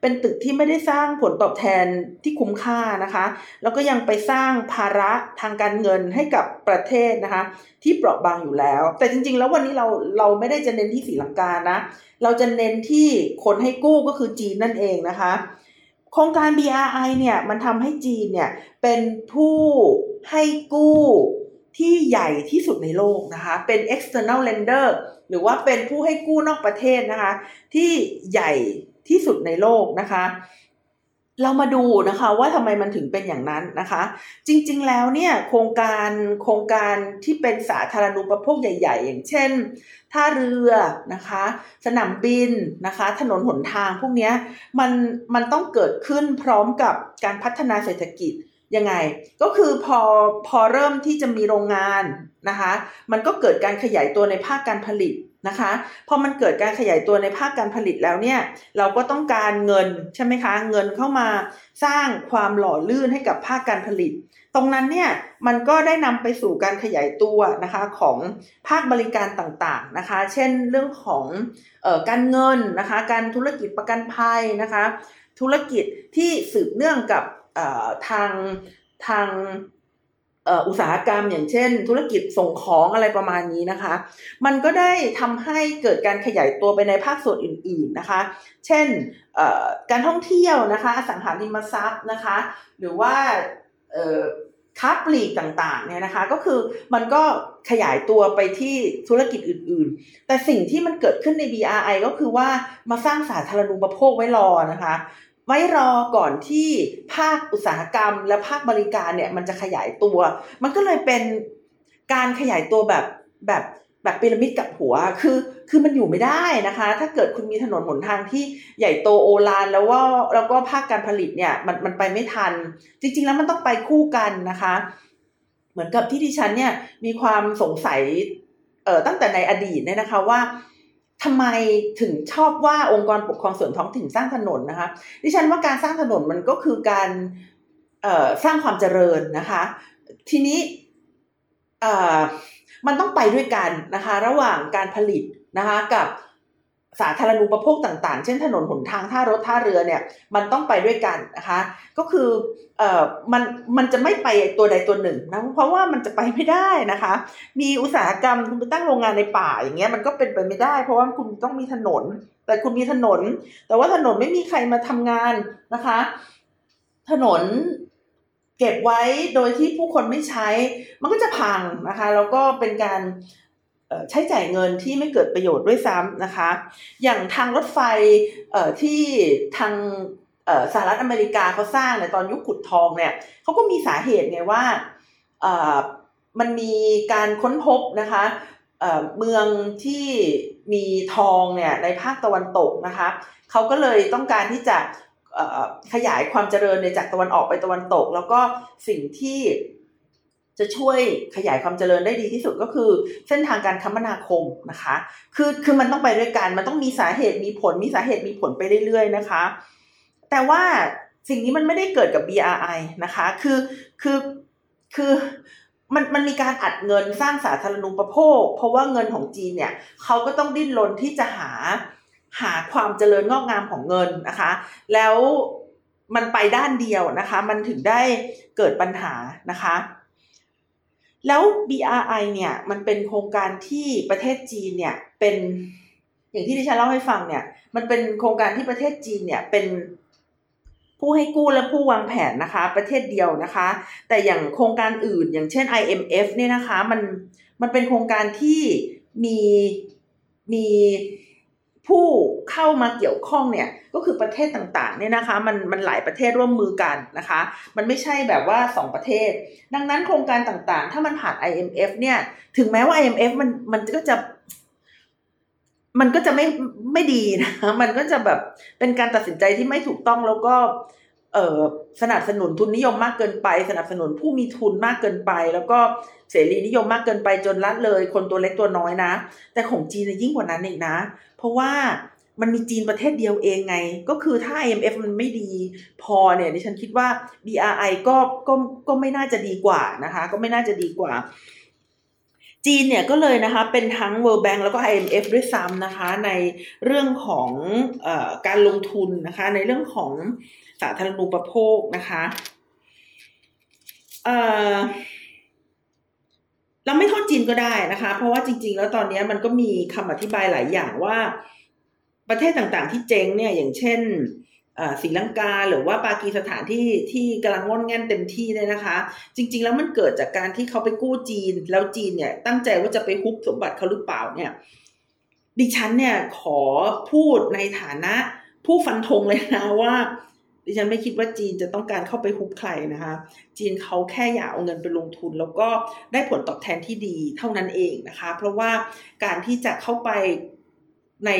เป็นตึกที่ไม่ได้สร้างผลตอบแทนที่คุ้มค่านะคะ แล้วก็ยังไปสร้างภาระทางการเงินให้กับประเทศนะคะ ที่เปราะบางอยู่แล้ว แต่จริงๆ แล้ววันนี้เราเราไม่ได้จะเน้นที่สีลังกานะ เราจะเน้นที่คนให้กู้ก็คือจีนนั่นเองนะคะโครงการ BRI เนี่ยมันทำให้จีนเนี่ยเป็นผู้ให้กู้ ที่ใหญ่ที่สุดในโลกนะคะ เป็น external lender หรือว่าเป็นผู้ให้กู้นอกประเทศนะคะ ที่ใหญ่ที่สุดในโลกนะคะ เรามาดูนะคะว่าทำไมมันถึงเป็นอย่างนั้นนะคะ จริงๆแล้วเนี่ยโครงการโครงการที่เป็นสาธารณูปโภคใหญ่ ๆ อย่างเช่น ท่าเรือนะคะ สนามบินนะคะ ถนนหนทางพวกนี้มันมันต้องเกิดขึ้นพร้อมกับการพัฒนาเศรษฐกิจ ยังไง ก็คือพอพอเริ่มที่จะมีโรงงานนะคะ มันก็เกิดการขยายตัวในภาคการผลิตนะคะพอมันเกิดการขยายตัวในภาคการผลิตแล้วเนี่ย เราก็ต้องการเงินใช่ไหมคะ เงินเข้ามาสร้างความหล่อลื่นให้กับภาคการผลิต ตรงนั้นเนี่ยมันก็ได้นำไปสู่การขยายตัวนะคะของภาคบริการต่างๆนะคะ เช่นเรื่องของออการเงินนะคะ การธุรกิจประกันภัยนะคะ ธุรกิจที่สืบเนื่องกับ ทางทางอุตสาหกรรมอย่างเช่น ธุรกิจส่งของอะไรประมาณนี้นะคะ มันก็ได้ทำให้เกิดการขยายตัวไปในภาคส่วนอื่น ๆนะคะ เช่นการท่องเที่ยวนะคะอสังหาริมทรัพย์นะคะ หรือว่าค้าปลีกต่างๆเนี่ยนะคะ ก็คือมันก็ขยายตัวไปที่ธุรกิจอื่นๆ แต่สิ่งที่มันเกิดขึ้นใน BRI ก็คือว่ามาสร้างสาธารณูปโภคไว้รอนะคะ ไว้รอก่อนที่ภาคอุตสาหกรรม และภาคบริการเนี่ยมันจะขยายตัว มันก็เลยเป็นการขยายตัวแบบแบบแบบพีระมิดกับหัว คือ คือมันอยู่ไม่ได้นะคะ ถ้าเกิดคุณมีถนนหนทางที่ใหญ่โตโอลานแล้วว่าแล้วก็ภาคการผลิตเนี่ยมันมันไปไม่ทัน จริง ๆ แล้วมันต้องไปคู่กันนะคะ เหมือนกับที่ดิฉันเนี่ยมีความสงสัยเอ่อตั้งแต่ในอดีตเนี่ยนะคะว่า ทำไมถึงชอบว่าองค์กรปกครองส่วนท้องถิ่นสร้างถนนนะคะ ดิฉันว่าการสร้างถนนมันก็คือการสร้างความเจริญนะคะ ทีนี้มันต้องไปด้วยกันนะคะ ระหว่างการผลิตนะคะกับ สาธารณูปโภคต่างๆ เช่นถนนหนทางท่ารถท่าเรือเนี่ยมันต้องไปด้วยกันนะคะ ก็คือเอ่อมันมันจะไม่ไปตัวใดตัวหนึ่งนะเพราะว่ามันจะไปไม่ได้นะคะ มีอุตสาหกรรมคุณไปตั้งโรงงานในป่าอย่างเงี้ยมันก็เป็นไปไม่ได้ เพราะว่าคุณต้องมีถนน แต่คุณมีถนน แต่ว่าถนนไม่มีใครมาทำงานนะคะ ถนนเก็บไว้โดยที่ผู้คนไม่ใช้ มันก็จะพังนะคะ แล้วก็เป็นการ ใช้จ่ายเงินที่ไม่เกิดประโยชน์ด้วยซ้ำนะคะ อย่างทางรถไฟที่ทางสหรัฐอเมริกาเขาสร้างในตอนยุคขุดทองเนี่ยเขาก็มีสาเหตุไงว่ามันมีการค้นพบนะคะเมืองที่มีทองเนี่ยในภาคตะวันตกนะคะเขาก็เลยต้องการที่จะขยายความเจริญในจากตะวันออกไปตะวันตก แล้วก็สิ่งที่ จะช่วยขยายความเจริญได้ดีที่สุดก็คือ เส้นทางการคมนาคมนะคะ คือคือมันต้องไปด้วยกัน มันต้องมีสาเหตุมีผล มีสาเหตุมีผลไปเรื่อยๆนะคะ แต่ว่าสิ่งนี้มันไม่ได้เกิดกับ BRI นะคะ คือคือคือมันมันมีการอัดเงินสร้างสาธารณูปโภค เพราะว่าเงินของจีนเนี่ยเขาก็ต้องดิ้นรนที่จะหาหาความเจริญงอกงามของเงินนะคะ แล้วมันไปด้านเดียวนะคะ มันถึงได้เกิดปัญหานะคะ แล้ว BRI เนี่ยมันเป็นโครงการที่ประเทศจีนเนี่ยเป็นอย่างที่ดิฉันเล่าให้ฟังเนี่ย มันเป็นโครงการที่ประเทศจีนเนี่ยเป็นผู้ให้กู้และผู้วางแผนนะคะ ประเทศเดียวนะคะ แต่อย่างโครงการอื่นอย่างเช่น IMF เนี่ยนะคะ มันมันเป็นโครงการที่มีมี ผู้เข้ามาเกี่ยวข้องเนี่ยก็คือประเทศต่างๆเนี่ยนะคะมันมันหลายประเทศร่วมมือกันนะคะ มันไม่ใช่แบบว่า 2 ประเทศ ดังนั้นโครงการต่างๆ ถ้ามันผ่าน IMF เนี่ยถึงแม้ว่า IMF มันมันก็จะมันก็จะไม่ไม่ดีนะ มันก็จะแบบเป็นการตัดสินใจที่ไม่ถูกต้องแล้วก็ สนับสนุนทุนนิยมมากเกินไป สนับสนุนผู้มีทุนมากเกินไป แล้วก็เสรีนิยมมากเกินไปจนละเลย คนตัวเล็กตัวน้อยนะ แต่ของจีนยิ่งกว่านั้นอีกนะ เพราะว่ามันมีจีนประเทศเดียวเองไง ก็คือถ้า IMF มันไม่ดีพอเนี่ยดิฉันคิดว่า BRI ก็ก็ก็ไม่น่าจะดีกว่านะคะ ก็ไม่น่าจะดีกว่า จีนเนี่ยก็เลยนะคะเป็นทั้ง World Bank แล้วก็ IMF ด้วยซ้ำนะคะ ในเรื่องของอการลงทุนนะคะ ในเรื่องของาธารณูปโภคนะคะเออเราไม่โทษจีนก็ได้นะคะ เพราะว่าจริง ๆ แล้วตอนนี้มันก็มีคำอธิบายหลายอย่างว่า ประเทศต่างๆ ที่เจ๊งเนี่ยอย่างเช่นศรีลังกาหรือว่าปากีสถานที่ที่กำลังง่อนแง่นเต็มที่เนี่ยนะคะ จริง ๆ แล้วมันเกิดจากการที่เขาไปกู้จีน แล้วจีนเนี่ยตั้งใจว่าจะไปฮุบสมบัติเขาหรือเปล่าเนี่ย ดิฉันเนี่ยขอพูดในฐานะผู้ฟันธงเลยนะว่า ดิฉันไม่คิดว่าจีนจะต้องการเข้าไปฮุบใครนะคะ จีนเขาแค่อยากเอาเงินไปลงทุน แล้วก็ได้ผลตอบแทนที่ดีเท่านั้นเองนะคะ เพราะว่าการที่จะเข้าไปใน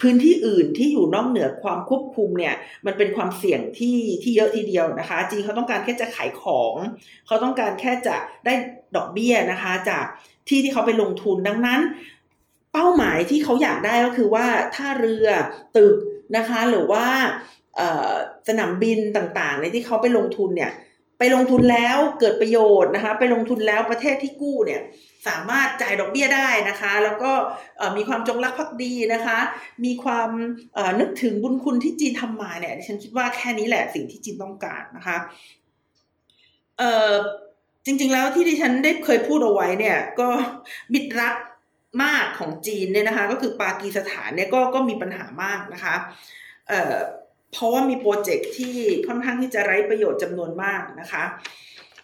พื้นที่อื่นที่อยู่นอกเหนือความควบคุมเนี่ย มันเป็นความเสี่ยงที่ที่เยอะทีเดียวนะคะ จีนเขาต้องการแค่จะขายของ เขาต้องการแค่จะได้ดอกเบี้ยนะคะ จากที่ที่เขาไปลงทุนดังนั้น เป้าหมายที่เขาอยากได้ก็คือว่าท่าเรือตึก นะคะ หรือว่าสนามบินต่างๆ ในที่เขาไปลงทุนเนี่ย ไปลงทุนแล้วเกิดประโยชน์นะคะ ไปลงทุนแล้วประเทศที่กู้เนี่ยสามารถจ่ายดอกเบี้ยได้นะคะ แล้วก็มีความจงรักภักดีนะคะ มีความนึกถึงบุญคุณที่จีนทำมาเนี่ยฉันคิดว่าแค่นี้แหละสิ่งที่จีนต้องการนะคะจริงๆแล้วที่ดิฉันได้เคยพูดเอาไว้เนี่ย ก็มิตรรัก มากของจีนเนี่ยนะคะก็คือปากีสถานเนี่ยก็ก็มีปัญหามากนะคะเอ่อเพราะว่ามีโปรเจกต์ที่ค่อนข้างที่จะไร้ประโยชน์จำนวนมากนะคะ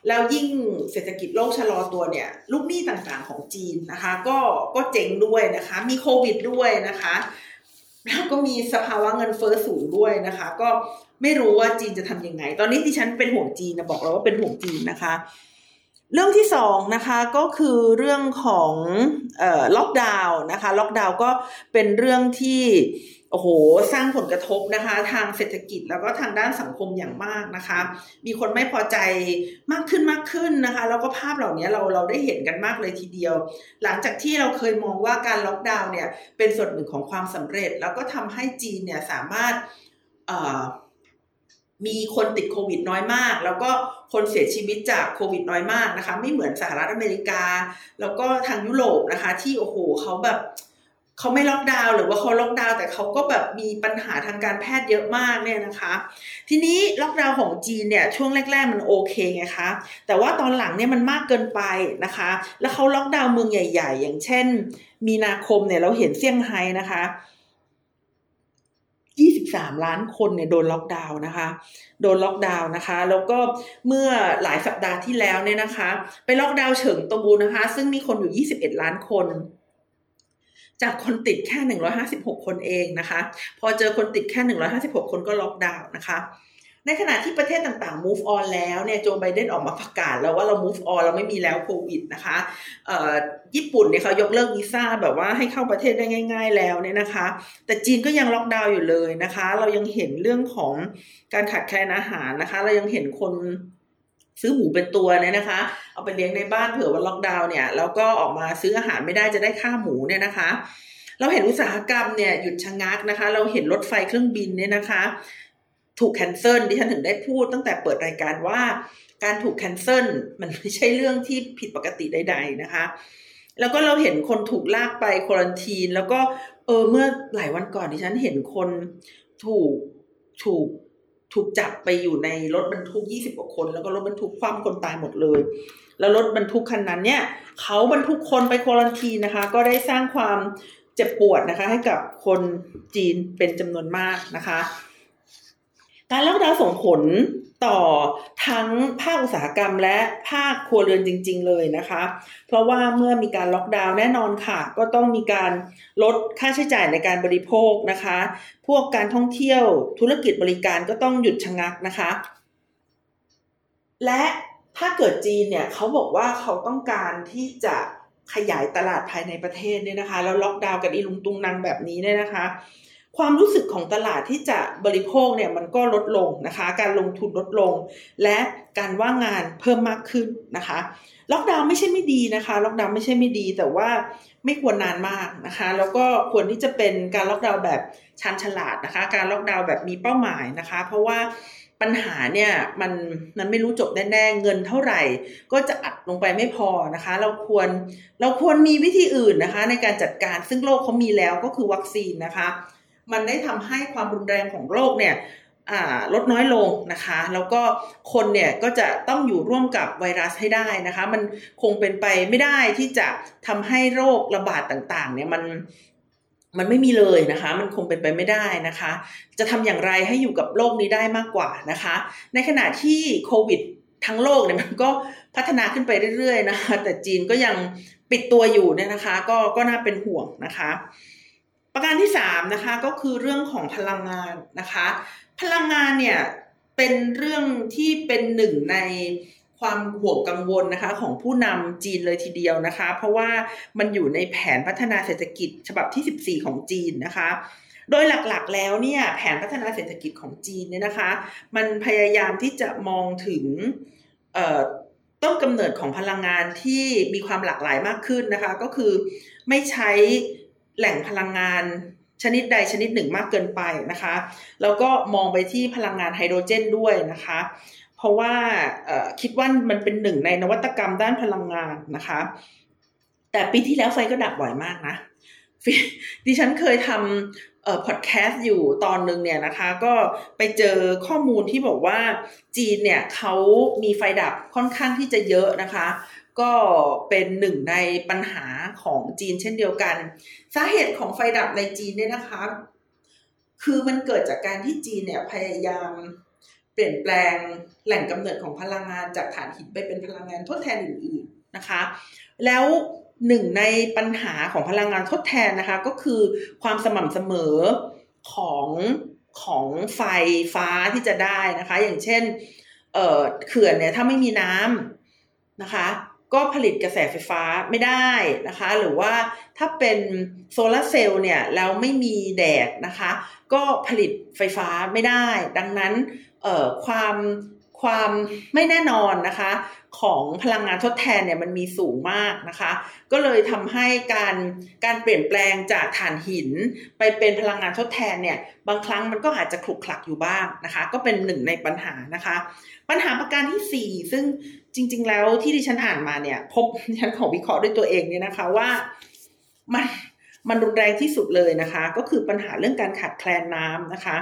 แล้วยิ่งเศรษฐกิจโลกชะลอตัวเนี่ยลูกหนี้ต่างๆของจีนนะคะก็ก็เจ๋งด้วยนะคะ มีโควิดด้วยนะคะแล้วก็มีสภาวะเงินเฟอ้อสูงด้วยนะคะ ก็ไม่รู้ว่าจีนจะทำยังไง ตอนนี้ที่ฉันเป็นห่วงจีนนะบอกแล้วว่าเป็นห่วงจีนนะคะ เรื่องที่สองนะคะก็คือเรื่องของออล็อกดาวน์นะคะล็อกดาวน์ก็เป็นเรื่องที่โอ้โหสร้างผลกระทบนะคะ ทางเศรษฐกิจแล้วก็ทางด้านสังคมอย่างมากนะคะ มีคนไม่พอใจมากขึ้นมากขึ้นนะคะ แล้วก็ภาพเหล่านี้เราเราได้เห็นกันมากเลยทีเดียว หลังจากที่เราเคยมองว่าการล็อกดาวน์เนี่ยเป็นส่วนหนึ่งของความสำเร็จ แล้วก็ทำให้จีนเนี่ยสามารถ มีคนติดโควิดน้อยมาก แล้วก็คนเสียชีวิตจากโควิดน้อยมากนะคะ ไม่เหมือนสหรัฐอเมริกา แล้วก็ทางยุโรปนะคะ ที่โอ้โหเขาแบบเขาไม่ล็อกดาวน์หรือว่าเขาล็อกดาวน์แต่เขาก็แบบมีปัญหาทางการแพทย์เยอะมากเนี่ยนะคะ ทีนี้ล็อกดาวน์ของจีนเนี่ยช่วงแรก ๆ มันโอเคไงคะแต่ว่าตอนหลังเนี่ยมันมากเกินไปนะคะ แล้วเขาล็อกดาวน์เมืองใหญ่ ๆ อย่างเช่น มีนาคมเนี่ยเราเห็นเซี่ยงไฮ้นะคะ 23 ล้านคนเนี่ยโดนล็อกดาวน์นะคะ โดนล็อกดาวน์นะคะ แล้วก็เมื่อหลายสัปดาห์ที่แล้วเนี่ยนะคะ ไปล็อกดาวน์เฉิงตูนะคะ ซึ่งมีคนอยู่ 21 ล้านคน จากคนติดแค่ 156 คนเองนะคะ พอเจอคนติดแค่ 156 คนก็ล็อกดาวน์นะคะ ในขณะที่ประเทศต่างๆ move on แล้วเนี่ยโจไบเดนออกมาประกาศแล้วว่าเรา move on เราไม่มีแล้วโควิดนะคะญี่ปุ่นเนี่ยเขายกเลิกวีซ่าแบบว่าให้เข้าประเทศได้ง่าย ๆ แล้วเนี่ยนะคะ แต่จีนก็ยังล็อกดาวน์อยู่เลยนะคะ เรายังเห็นเรื่องของการขาดแคลนอาหารนะคะ เรายังเห็นคนซื้อหมูเป็นตัวเนี่ยนะคะ เอาไปเลี้ยงในบ้านเผื่อว่าล็อกดาวน์เนี่ยแล้วก็ออกมาซื้ออาหารไม่ได้จะได้ค่าหมูเนี่ยนะคะ เราเห็นอุตสาหกรรมเนี่ยหยุดชะงักนะคะ เราเห็นรถไฟเครื่องบินเนี่ยนะคะ ถูกแคนเซิลดิฉันถึงได้พูดตั้งแต่เปิดรายการว่า การถูกแคนเซิลมันไม่ใช่เรื่องที่ผิดปกติใด ๆ นะคะ แล้วก็เราเห็นคนถูกลากไปควอนตีน แล้วก็เออเมื่อหลายวันก่อนดิฉันเห็นคนถูกถูกถูกจับไปอยู่ในรถบรรทุกยี่สิบกว่าคน แล้วก็รถบรรทุกคว่ำคนตายหมดเลย แล้วรถบรรทุกคันนั้นเนี่ยเขาบรรทุกคนไปควอลันทีนะคะ ก็ได้สร้างความเจ็บปวดนะคะ ให้กับคนจีนเป็นจำนวนมากนะคะ การล็อกดาวน์ส่งผลต่อทั้งภาคอุตสาหกรรมและภาคครัวเรือนจริง ๆ เลยนะคะ เพราะว่าเมื่อมีการล็อกดาวน์แน่นอนค่ะ ก็ต้องมีการลดค่าใช้จ่ายในการบริโภคนะคะ พวกการท่องเที่ยวธุรกิจบริการก็ต้องหยุดชะงักนะคะ และถ้าเกิดจีนเนี่ยเขาบอกว่าเขาต้องการที่จะขยายตลาดภายในประเทศเนี่ยนะคะ แล้วล็อกดาวน์กันอีลุงตุงนางแบบนี้เนี่ยนะคะ ความรู้สึกของตลาดที่จะบริโภคเนี่ยมันก็ลดลงนะคะ การลงทุนลดลง และการว่างงานเพิ่มมากขึ้นนะคะล็อกดาวน์ไม่ใช่ไม่ดีนะคะล็อกดาวน์ไม่ใช่ไม่ดี แต่ว่าไม่ควรนานมากนะคะ แล้วก็ควรที่จะเป็นการล็อกดาวน์แบบชาญฉลาดนะคะ การล็อกดาวน์แบบมีเป้าหมายนะคะ เพราะว่าปัญหาเนี่ยมันมันไม่รู้จบแน่ๆเงินเท่าไหร่ ก็จะอัดลงไปไม่พอนะคะ เราควรเราควรมีวิธีอื่นนะคะ ในการจัดการซึ่งโลกเขามีแล้วก็คือวัคซีนนะคะ มันได้ทำให้ความรุนแรงของโรคเนี่ยลดน้อยลงนะคะ แล้วก็คนเนี่ยก็จะต้องอยู่ร่วมกับไวรัสให้ได้นะคะ มันคงเป็นไปไม่ได้ที่จะทำให้โรคระบาดต่างๆ เนี่ยมันมันไม่มีเลยนะคะ มันคงเป็นไปไม่ได้นะคะ จะทำอย่างไรให้อยู่กับโรคนี้ได้มากกว่านะคะ ในขณะที่โควิดทั้งโลกเนี่ยมันก็พัฒนาขึ้นไปเรื่อยๆนะคะ แต่จีนก็ยังปิดตัวอยู่เนี่ยนะคะ ก็ก็น่าเป็นห่วงนะคะ ประการที่สามนะคะก็คือเรื่องของพลังงานนะคะ พลังงานเนี่ยเป็นเรื่องที่เป็นหนึ่งในความห่วงกังวลนะคะของผู้นำจีนเลยทีเดียวนะคะ เพราะว่ามันอยู่ในแผนพัฒนาเศรษฐกิจฉบับที่ 14 ของจีนนะคะ โดยหลักๆแล้วเนี่ยแผนพัฒนาเศรษฐกิจของจีนเนี่ยนะคะ มันพยายามที่จะมองถึงต้นกำเนิดของพลังงานที่มีความหลากหลายมากขึ้นนะคะ ก็คือไม่ใช้ แหล่งพลังงานชนิดใดชนิดหนึ่งมากเกินไปนะคะ แล้วก็มองไปที่พลังงานไฮโดรเจนด้วยนะคะ เพราะว่าคิดว่ามันเป็นหนึ่งในนวัตกรรมด้านพลังงานนะคะ แต่ปีที่แล้วไฟก็ดับบ่อยมากนะดิฉันเคยทำเอ่อพอดแคสต์อยู่ตอนหนึ่งเนี่ยนะคะ ก็ไปเจอข้อมูลที่บอกว่าจีนเนี่ยเขามีไฟดับค่อนข้างที่จะเยอะนะคะ ก็เป็นหนึ่งในปัญหาของจีนเช่นเดียวกัน สาเหตุของไฟดับในจีนเนี่ยนะคะ คือมันเกิดจากการที่จีนเนี่ยพยายามเปลี่ยนแปลงแหล่งกำเนิดของพลังงานจากถ่านหินไปเป็นพลังงานทดแทนอื่นๆนะคะ แล้วหนึ่งในปัญหาของพลังงานทดแทนนะคะ ก็คือความสม่ำเสมอของของไฟฟ้าที่จะได้นะคะ อย่างเช่นเอ่อเขื่อนเนี่ยถ้าไม่มีน้ำนะคะ ก็ผลิตกระแสไฟฟ้าไม่ได้นะคะ หรือว่าถ้าเป็นโซลาเซลล์เนี่ยแล้วไม่มีแดดนะคะ ก็ผลิตไฟฟ้าไม่ได้ ดังนั้นเอ่อความความไม่แน่นอนนะคะ ของพลังงานทดแทนเนี่ยมันมีสูงมากนะคะ ก็เลยทำให้การการเปลี่ยนแปลงจากถ่านหิน ไปเป็นพลังงานทดแทนเนี่ยบางครั้งมันก็อาจจะคลุกคลักอยู่บ้างนะคะ ก็เป็นหนึ่งในปัญหานะคะ ปัญหาประการที่ 4 ซึ่ง จริง ๆ แล้วที่ดิฉันอ่านมาเนี่ย พบฉันของวิเคราะห์ด้วยตัวเองเนี่ยนะคะว่ามันมันรุนแรงที่สุดเลยนะคะ ก็คือปัญหาเรื่องการขาดแคลนน้ำนะคะ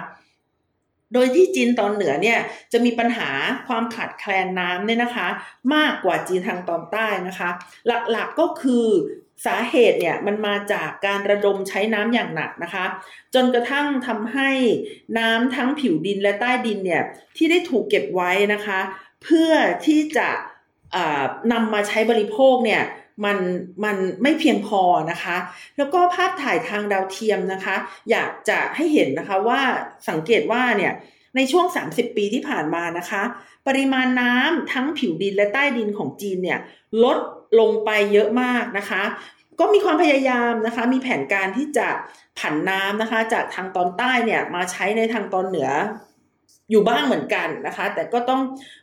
โดยที่จีนตอนเหนือเนี่ยจะมีปัญหาความขาดแคลนน้ำเนี่ยนะคะ มากกว่าจีนทางตอนใต้นะคะ หลักๆก็คือสาเหตุเนี่ยมันมาจากการระดมใช้น้ำอย่างหนักนะคะ จนกระทั่งทำให้น้ำทั้งผิวดินและใต้ดินเนี่ยที่ได้ถูกเก็บไว้นะคะ เพื่อที่จะนำมาใช้บริโภคเนี่ยมันมันไม่เพียงพอนะคะ แล้วก็ภาพถ่ายทางดาวเทียมนะคะ อยากจะให้เห็นนะคะว่าสังเกตว่าเนี่ยในช่วง 30 ปีที่ผ่านมานะคะ ปริมาณน้ำทั้งผิวดินและใต้ดินของจีนเนี่ยลดลงไปเยอะมากนะคะ ก็มีความพยายามนะคะ มีแผนการที่จะผันน้ำนะคะ จากทางตอนใต้เนี่ยมาใช้ในทางตอนเหนือ อยู่บ้างเหมือนกันนะคะ แต่ก็ต้อง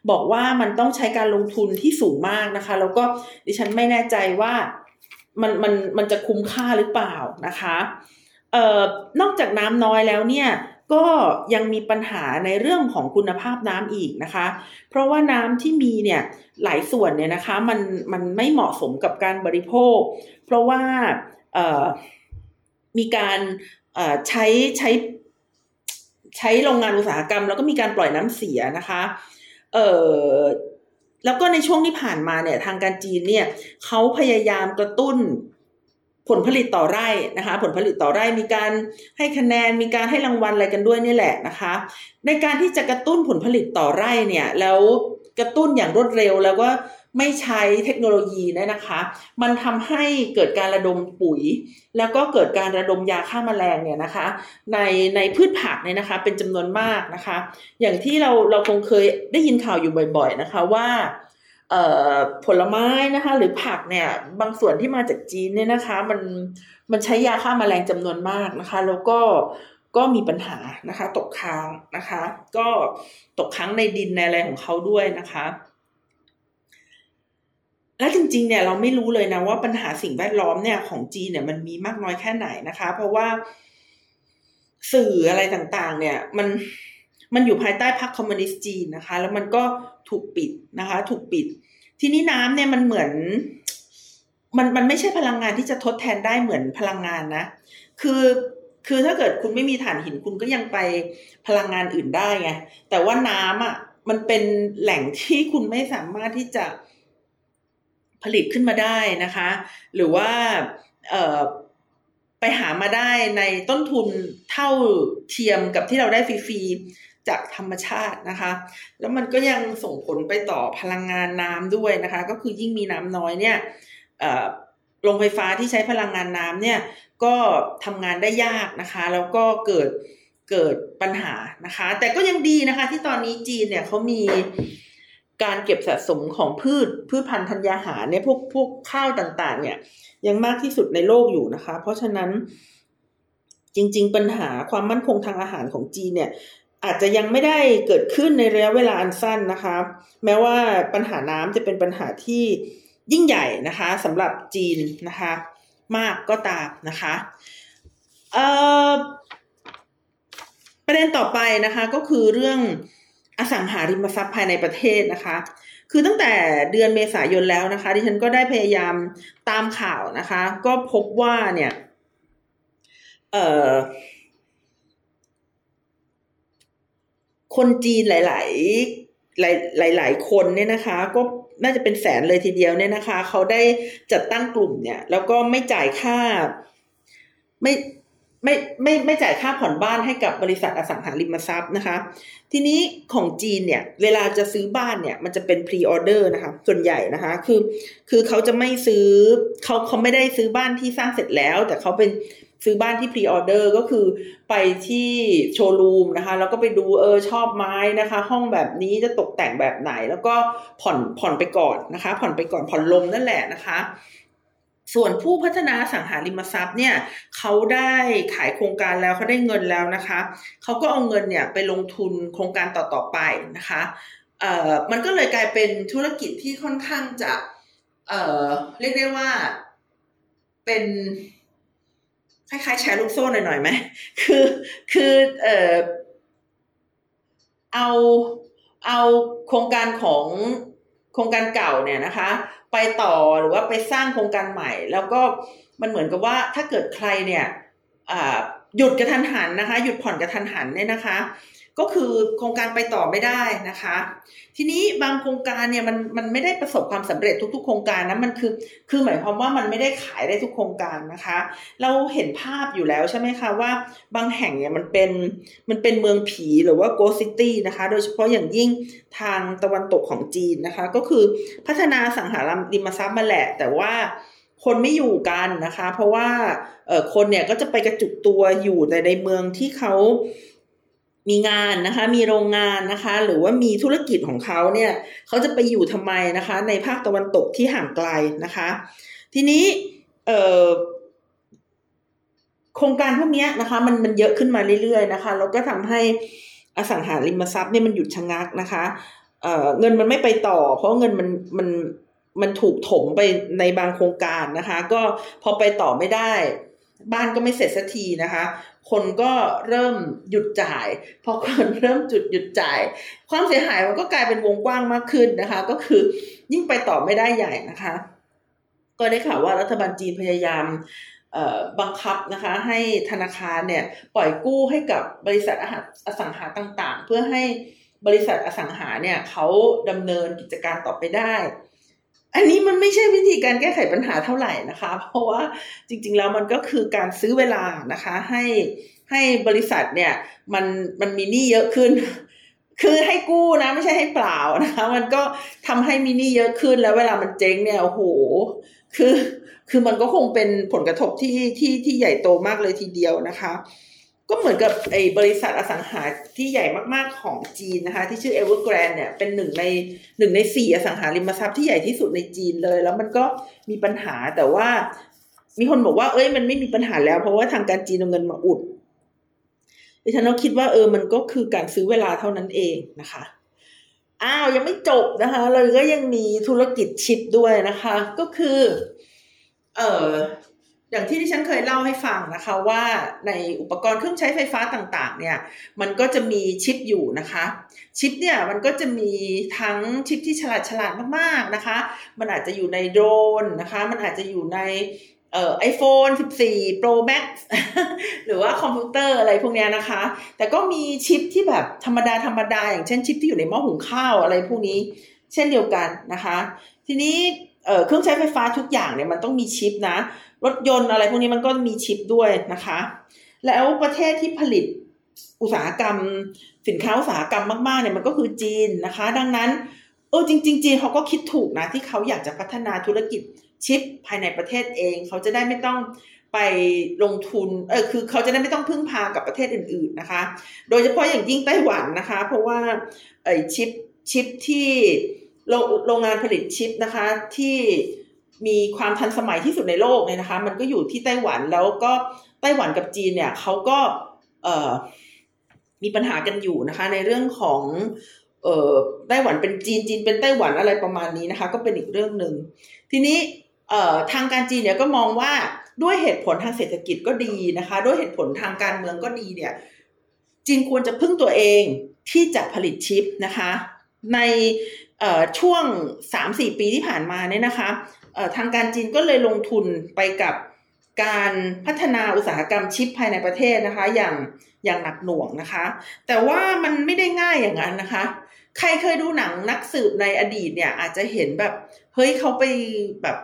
บอกว่ามันต้องใช้การลงทุนที่สูงมากนะคะ แล้วก็ดิฉันไม่แน่ใจว่ามันมันมันจะคุ้มค่าหรือเปล่านะคะเอ่อนอกจากน้ำน้อยแล้วเนี่ยก็ยังมีปัญหาในเรื่องของคุณภาพน้ำอีกนะคะ เพราะว่าน้ำที่มีเนี่ยหลายส่วนเนี่ยนะคะมันมันไม่เหมาะสมกับการบริโภค เพราะว่าเอ่อมีการใช้ใช้ ใช้โรงงานอุตสาหกรรม แล้วก็มีการปล่อยน้ำเสียนะคะเอ่อแล้วก็ในช่วงที่ผ่านมาเนี่ยทางการจีนเนี่ยเขาพยายามกระตุ้นผลผลิตต่อไร่นะคะ ผลผลิตต่อไร่มีการให้คะแนนมีการให้รางวัลอะไรกันด้วยนี่แหละนะคะ ในการที่จะกระตุ้นผลผลิตต่อไร่เนี่ย แล้วกระตุ้นอย่างรวดเร็วแล้วก็ ไม่ใช้เทคโนโลยีเนะนะคะ มันทำให้เกิดการระดมปุ๋ย แล้วก็เกิดการระดมยาฆ่ามาแมลงเนี่ยนะคะ ในในพืชผักเนี่ยนะคะ เป็นจำนวนมากนะคะ อย่างที่เราเราคงเคยได้ยินข่าวอยู่บ่อย ๆนะคะว่าผลไม้นะคะ หรือผักเนี่ยบางส่วนที่มาจากจีนเนี่ยนะคะ มันมันใช้ยาฆ่ามาแมลงจำนวนมากนะคะ แล้วก็ก็มีปัญหานะคะ ตกค้างนะคะ ก็ตกค้างในดินในอะไรของเขาด้วยนะคะ และจริงๆเนี่ยเราไม่รู้เลยนะว่าปัญหาสิ่งแวดล้อมเนี่ยของจีนเนี่ยมันมีมากน้อยแค่ไหนนะคะ เพราะว่าสื่ออะไรต่างๆ เนี่ย มันมันอยู่ภายใต้พรรคคอมมิวนิสต์จีนนะคะ แล้วมันก็ถูกปิดนะคะ ถูกปิด ทีนี้น้ำเนี่ยมันเหมือน มันมันไม่ใช่พลังงานที่จะทดแทนได้เหมือนพลังงานนะ คือคือถ้าเกิดคุณไม่มีถ่านหินคุณก็ยังไปพลังงานอื่นได้ไงแต่ว่าน้ำอะมันเป็นแหล่งที่คุณไม่สามารถที่จะ ผลิตขึ้นมาได้นะคะ หรือว่าไปหามาได้ในต้นทุนเท่าเทียมกับที่เราได้ฟรีๆจากธรรมชาตินะคะ แล้วมันก็ยังส่งผลไปต่อพลังงานน้ำด้วยนะคะ ก็คือยิ่งมีน้ำน้อยเนี่ยโรงไฟฟ้าที่ใช้พลังงานน้ำเนี่ยก็ทำงานได้ยากนะคะ แล้วก็เกิดเกิดปัญหานะคะ แต่ก็ยังดีนะคะที่ตอนนี้จีนเนี่ยเขามี การเก็บสะสมของพืชพืชพันธุ์ธัญญาหารเนี่ยพวกพวกข้าวต่างๆ เนี่ยยังมากที่สุดในโลกอยู่นะคะ เพราะฉะนั้นจริง ๆ ปัญหาความมั่นคงทางอาหารของจีนเนี่ยอาจจะยังไม่ได้เกิดขึ้นในระยะเวลาอันสั้นนะคะ แม้ว่าปัญหาน้ำจะเป็นปัญหาที่ยิ่งใหญ่นะคะสำหรับจีนนะคะ มากก็ตามนะคะประเด็นต่อไปนะคะก็คือเรื่อง อสังหาริมทรัพย์ภายในประเทศนะคะ คือตั้งแต่เดือนเมษายนแล้วนะคะ ดิฉันก็ได้พยายามตามข่าวนะคะ ก็พบว่าเนี่ย เอ่อคนจีนหลาย ๆ หลาย หลาย ๆ คนเนี่ยนะคะ ก็น่าจะเป็นแสนเลยทีเดียวเนี่ยนะคะ เขาได้จัดตั้งกลุ่มเนี่ย แล้วก็ไม่จ่ายค่า ไม่ ไม่ไม่ไม่จ่ายค่าผ่อนบ้านให้กับบริษัทอสังหาริมทรัพย์นะคะ ทีนี้ของจีนเนี่ย เวลาจะซื้อบ้านเนี่ยมันจะเป็นพรีออเดอร์นะคะ ส่วนใหญ่นะคะ คือคือเขาจะไม่ซื้อเขาเขาไม่ได้ซื้อบ้านที่สร้างเสร็จแล้ว แต่เขาเป็นซื้อบ้านที่พรีออเดอร์ก็คือไปที่โชว์รูมนะคะ แล้วก็ไปดูเออชอบมั้ยนะคะ ห้องแบบนี้จะตกแต่งแบบไหน แล้วก็ผ่อนผ่อนไปก่อนนะคะ ผ่อนไปก่อนผ่อนลมนั่นแหละนะคะ ส่วนผู้พัฒนาสังหาริมทรัพย์เนี่ยเขาได้ขายโครงการแล้วเขาได้เงินแล้วนะคะเขาก็เอาเงินเนี่ยไปลงทุนโครงการต่อๆไปนะคะเอ่อมันก็เลยกลายเป็นธุรกิจที่ค่อนข้างจะเอ่อเรียกได้ว่าเป็นคล้ายๆแชร์ลูกโซ่หน่อยๆไหมคือคือเอ่อเอาเอาโครงการของโครงการเก่าเนี่ยนะคะ ไปต่อหรือว่าไปสร้างโครงการใหม่ แล้วก็มันเหมือนกับว่าถ้าเกิดใครเนี่ยหยุดกระทันหันนะคะ หยุดผ่อนกระทันหันเนี่ยนะคะ ก็คือโครงการไปต่อไม่ได้นะคะ ทีนี้บางโครงการเนี่ยมันมันไม่ได้ประสบความสำเร็จทุก ๆ โครงการนะมันคือคือหมายความว่ามันไม่ได้ขายได้ทุกโครงการนะคะ เราเห็นภาพอยู่แล้วใช่ไหมคะว่าบางแห่งเนี่ยมันเป็นมันเป็นเมืองผีหรือว่าโกซิตี้นะคะ โดยเฉพาะอย่างยิ่งทางตะวันตกของจีนนะคะ ก็คือพัฒนาสังหาริมทรัพย์มาแหละ แต่ว่าคนไม่อยู่กันนะคะ เพราะว่าเออคนเนี่ยก็จะไปกระจุกตัวอยู่แต่ในเมืองที่เขา มีงานนะคะ มีโรงงานนะคะ หรือว่ามีธุรกิจของเขาเนี่ยเขาจะไปอยู่ทำไมนะคะ ในภาคตะวันตกที่ห่างไกลนะคะ ทีนี้โครงการพวกนี้นะคะ มันมันเยอะขึ้นมาเรื่อยๆนะคะแล้วก็ทำให้อสังหาริมทรัพย์เนี่ยมันหยุดชะงักนะคะเเงินมันไม่ไปต่อ เพราะเงินมันมันมันถูกถมไปในบางโครงการนะคะ ก็พอไปต่อไม่ได้ บ้านก็ไม่เสร็จสักทีนะคะ คนก็เริ่มหยุดจ่าย พอคนเริ่มจุดหยุดจ่าย ความเสียหายมันก็กลายเป็นวงกว้างมากขึ้นนะคะ ก็คือยิ่งไปต่อไม่ได้ใหญ่นะคะ ก็ได้ข่าวว่ารัฐบาลจีนพยายามบังคับนะคะให้ธนาคารเนี่ยปล่อยกู้ให้กับบริษัทอาหารอสังหาต่างๆ เพื่อให้บริษัทอสังหาเนี่ยเขาดำเนินกิจการต่อไปได้ อันนี้มันไม่ใช่วิธีการแก้ไขปัญหาเท่าไหร่นะคะ เพราะว่าจริง ๆ แล้วมันก็คือการซื้อเวลานะคะ ให้ให้บริษัทเนี่ยมันมันมีหนี้เยอะขึ้น คือให้กู้นะ ไม่ใช่ให้เปล่านะคะ มันก็ทำให้มีหนี้เยอะขึ้นแล้วเวลามันเจ๊งเนี่ยโอ้โห คือคือมันก็คงเป็นผลกระทบที่ที่ที่ใหญ่โตมากเลยทีเดียวนะคะ ก็เหมือนกับไอ้บริษัทอสังหาที่ใหญ่มากๆของจีนนะคะ ที่ชื่อ Evergrande เนี่ยเป็นหนึ่งในหนึ่งในสี่อสังหาริมทรัพย์ที่ใหญ่ที่สุดในจีนเลย แล้วมันก็มีปัญหาแต่ว่า มีคนบอกว่าเอ้ยมันไม่มีปัญหาแล้ว เพราะว่าทางการจีนเอาเงินมาอุดดิฉันก็คิดว่าเออมันก็คือการซื้อเวลาเท่านั้นเองนะคะอ้าวยังไม่จบนะคะ เราก็ยังมีธุรกิจชิปด้วยนะคะ ก็คือ เออ อย่างที่ที่ฉันเคยเล่าให้ฟังนะคะว่าในอุปกรณ์เครื่องใช้ไฟฟ้าต่างๆ เนี่ย มันก็จะมีชิปอยู่นะคะ ชิปเนี่ยมันก็จะมีทั้งชิปที่ฉลาดฉลาดมากๆนะคะ มันอาจจะอยู่ในโดรนนะคะ มันอาจจะอยู่ในเอ่อไอโฟน14 Pro Max หรือว่าคอมพิวเตอร์อะไรพวกนี้นะคะ แต่ก็มีชิปที่แบบธรรมดาธรรมดาอย่างเช่นชิปที่อยู่ในหม้อหุงข้าวอะไรพวกนี้ เช่นเดียวกันนะคะ ทีนี้ เครื่องใช้ไฟฟ้าทุกอย่างเนี่ยมันต้องมีชิปนะ รถยนต์อะไรพวกนี้มันก็มีชิปด้วยนะคะ แล้วประเทศที่ผลิตอุตสาหกรรม สินค้าอุตสาหกรรมมากๆเนี่ยมันก็คือจีนนะคะ ดังนั้นเออจริงๆจีนเขาก็คิดถูกนะที่เขาอยากจะพัฒนาธุรกิจชิปภายในประเทศเอง เขาจะได้ไม่ต้องไปลงทุนเออคือเขาจะได้ไม่ต้องพึ่งพากับประเทศอื่น ๆนะคะ โดยเฉพาะอย่างยิ่งไต้หวันนะคะ เพราะว่าไอชิปชิปที่ โรงงานผลิตชิปนะคะที่มีความทันสมัยที่สุดในโลกเนี่ยนะคะ มันก็อยู่ที่ไต้หวันแล้วก็ไต้หวันกับจีนเนี่ยเขาก็เออมีปัญหากันอยู่นะคะ ในเรื่องของเออไต้หวันเป็นจีนจีนเป็นไต้หวันอะไรประมาณนี้นะคะ ก็เป็นอีกเรื่องหนึ่งทีนี้เอ่อทางการจีนเนี่ยก็มองว่าด้วยเหตุผลทางเศรษฐกิจก็ดีนะคะ ด้วยเหตุผลทางการเมืองก็ดีเนี่ยจีนควรจะพึ่งตัวเองที่จะผลิตชิปนะคะ ใน ช่วง 3-4 ปีที่ผ่านมาเนี่ยนะคะทางการจีนก็เลยลงทุนไปกับการพัฒนาอุตสาหกรรมชิปภายในประเทศนะคะ อย่างอย่างหนักหน่วงนะคะ แต่ว่ามันไม่ได้ง่ายอย่างนั้นนะคะ ใครเคยดูหนังนักสืบในอดีตเนี่ย อาจจะเห็นแบบ เฮ้ยเขาไปแบบ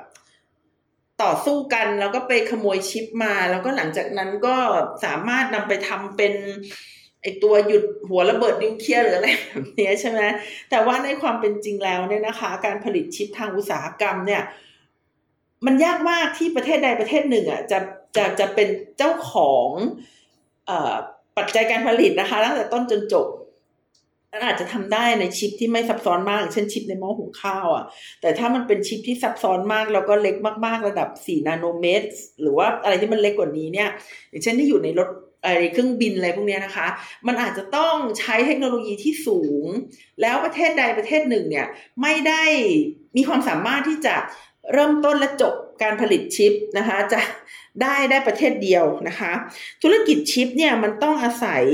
ต่อสู้กัน แล้วก็ไปขโมยชิปมา แล้วก็หลังจากนั้นก็สามารถนำไปทำเป็น ไอตัวหยุดหัวระเบิดนิวเคลียร์หรืออะไรแบบนี้ใช่ไหมแต่ว่าในความเป็นจริงแล้วเนี่ยนะคะ การผลิตชิปทางอุตสาหกรรมเนี่ย มันยากมากที่ประเทศใดประเทศหนึ่งอะจะจะจะเป็นเจ้าของอ่อปัจจัยการผลิตนะคะตั้งแต่ต้นจนจบมันอาจจะทำได้ในชิปที่ไม่ซับซ้อนมาก เช่นชิปในหม้อหุงข้าวอะ แต่ถ้ามันเป็นชิปที่ซับซ้อนมาก แล้วก็เล็กมากๆ ระดับ 4 นาโนเมตร หรือว่าอะไรที่มันเล็กกว่านี้เนี่ย อย่างเช่นที่อยู่ในรถ ไรเครื่องบินอะไรพวกนี้นะคะ มันอาจจะต้องใช้เทคโนโลยีที่สูง แล้วประเทศใดประเทศหนึ่งเนี่ยไม่ได้มีความสามารถที่จะเริ่มต้นและจบการผลิตชิปนะคะจะได้ได้ประเทศเดียวนะคะ ธุรกิจชิปเนี่ยมันต้องอาศัย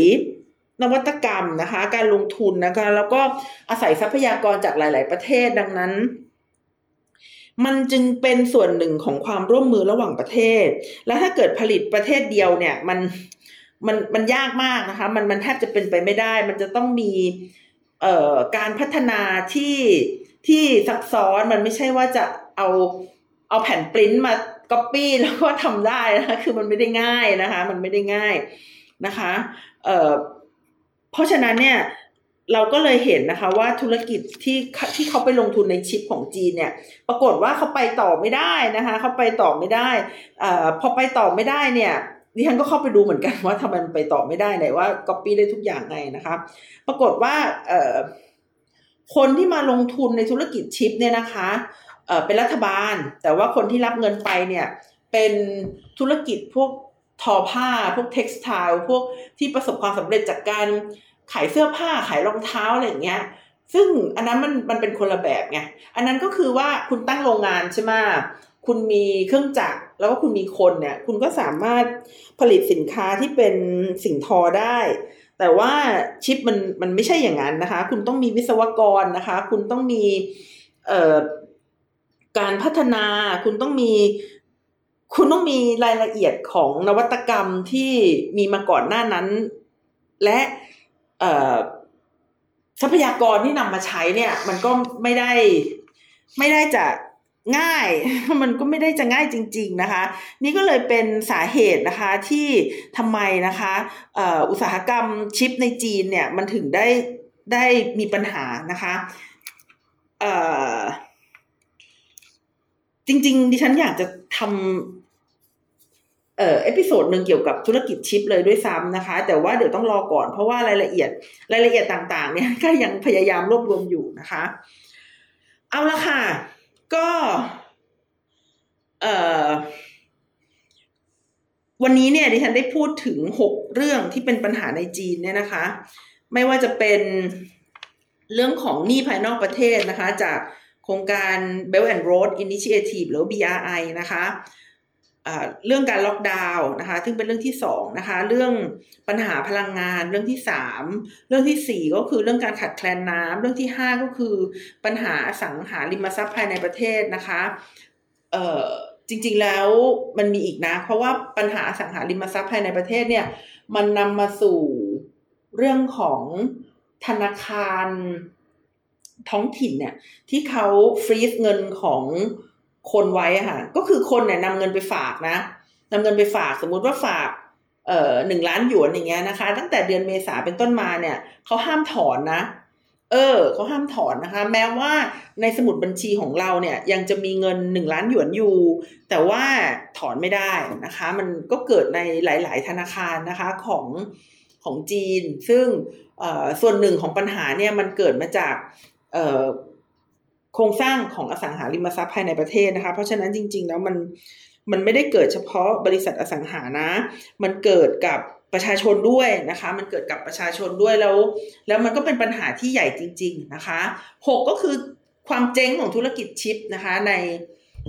นวัตกรรมนะคะ การลงทุนนะคะ แล้วก็อาศัยทรัพยากรจากหลาย ๆ ประเทศดังนั้น มันจึงเป็นส่วนหนึ่งของความร่วมมือระหว่างประเทศ และถ้าเกิดผลิตประเทศเดียวเนี่ย มัน มันมันยากมากนะคะ มันมันแทบจะเป็นไปไม่ได้ มันจะต้องมีเอ่อการพัฒนาที่ที่ซับซ้อนมันไม่ใช่ว่าจะเอาเอาแผ่นปริ้นมาก๊อปปี้แล้วก็ทำได้นะคะคือมันไม่ได้ง่ายนะคะ มันไม่ได้ง่ายนะคะเอ่อเพราะฉะนั้นเนี่ยเราก็เลยเห็นนะคะว่าธุรกิจที่ที่เขาไปลงทุนในชิปของจีนเนี่ย ปรากฏว่าเขาไปต่อไม่ได้นะคะเขาไปต่อไม่ได้อ่าพอไปต่อไม่ได้เนี่ย ดิฉันก็เข้าไปดูเหมือนกันว่าทำไมมันไปต่อไม่ได้ไหนว่าก๊อปปี้ได้ทุกอย่างไงนะคะ ปรากฏว่าคนที่มาลงทุนในธุรกิจชิปเนี่ยนะคะเเป็นรัฐบาล แต่ว่าคนที่รับเงินไปเนี่ย เป็นธุรกิจพวกทอผ้า พวกเท็กซ์ไทล์พวกที่ประสบความสำเร็จจากการขายเสื้อผ้าขายรองเท้าอะไรอย่างเงี้ยซึ่งอันนั้นมันมันเป็นคนละแบบไง อันนั้นก็คือว่าคุณตั้งโรงงานใช่ไหม คุณมีเครื่องจักรแล้วก็คุณมีคนเนี่ย คุณก็สามารถผลิตสินค้าที่เป็นสิ่งทอได้ แต่ว่าชิปมันมันไม่ใช่อย่างนั้นนะคะ คุณต้องมีวิศวกรนะคะ คุณต้องมีเอ่อการพัฒนาคุณต้องมี คุณต้องมีรายละเอียดของนวัตกรรมที่มีมาก่อนหน้านั้น และทรัพยากรที่นำมาใช้เนี่ย มันก็ไม่ได้ไม่ได้จะ ง่ายมันก็ไม่ได้จะง่ายจริง ๆนะคะ นี่ก็เลยเป็นสาเหตุนะคะที่ทำไมนะคะอุตสาหกรรมชิปในจีนเนี่ยมันถึงได้ได้มีปัญหานะคะจริง ๆ ดิฉันอยากจะทำเอ่อ episode หนึ่งเกี่ยวกับธุรกิจชิปเลยด้วยซ้ำนะคะ แต่ว่าเดี๋ยวต้องรอก่อนเพราะว่ารายละเอียดรายละเอียดต่าง ๆ เนี่ยก็ยังพยายามรวบรวมอยู่นะคะ เอาละค่ะ ก็เอ่อวันนี้เนี่ยดิฉันได้พูดถึงหกเรื่องที่เป็นปัญหาในจีนเนี่ยนะคะ ไม่ว่าจะเป็นเรื่องของหนี้ภายนอกประเทศนะคะ จากโครงการ Belt and Road Initiative หรือ BRI นะคะ เรื่องการล็อกดาวน์นะคะ ซึ่งเป็นเรื่องที่สองนะคะ เรื่องปัญหาพลังงาน เรื่องที่สามเรื่องที่สี่ก็คือเรื่องการขาดแคลนน้ำเรื่องที่ห้าก็คือปัญหาสังหาริมทรัพย์ภายในประเทศนะคะ เอ่อจริงๆแล้วมันมีอีกนะ เพราะว่าปัญหาสังหาริมทรัพย์ภายในประเทศเนี่ย มันนำมาสู่เรื่องของธนาคารท้องถิ่นเนี่ย ที่เขาฟรีซเงินของ คนไว้ค่ะ ก็คือคนเนี่ยนำเงินไปฝากนะนำเงินไปฝากสมมุติว่าฝากเอ่อหนึ่งล้านหยวนอย่างเงี้ยนะคะ ตั้งแต่เดือนเมษาเป็นต้นมาเนี่ยเขาห้ามถอนนะ เออเขาห้ามถอนนะคะ แม้ว่าในสมุดบัญชีของเราเนี่ย ยังจะมีเงินหนึ่งล้านหยวนอยู่ แต่ว่าถอนไม่ได้นะคะ มันก็เกิดในหลาย ๆ ธนาคารนะคะของของจีน ซึ่งส่วนหนึ่งของปัญหาเนี่ยมันเกิดมาจาก โครงสร้างของอสังหาริมทรัพย์ภายในประเทศนะคะ เพราะฉะนั้นจริง ๆ แล้วมันมันไม่ได้เกิดเฉพาะบริษัทอสังหานะ มันเกิดกับประชาชนด้วยนะคะ มันเกิดกับประชาชนด้วยแล้ว แล้วมันก็เป็นปัญหาที่ใหญ่จริง ๆนะคะหกก็คือความเจ๊งของธุรกิจชิปนะคะใน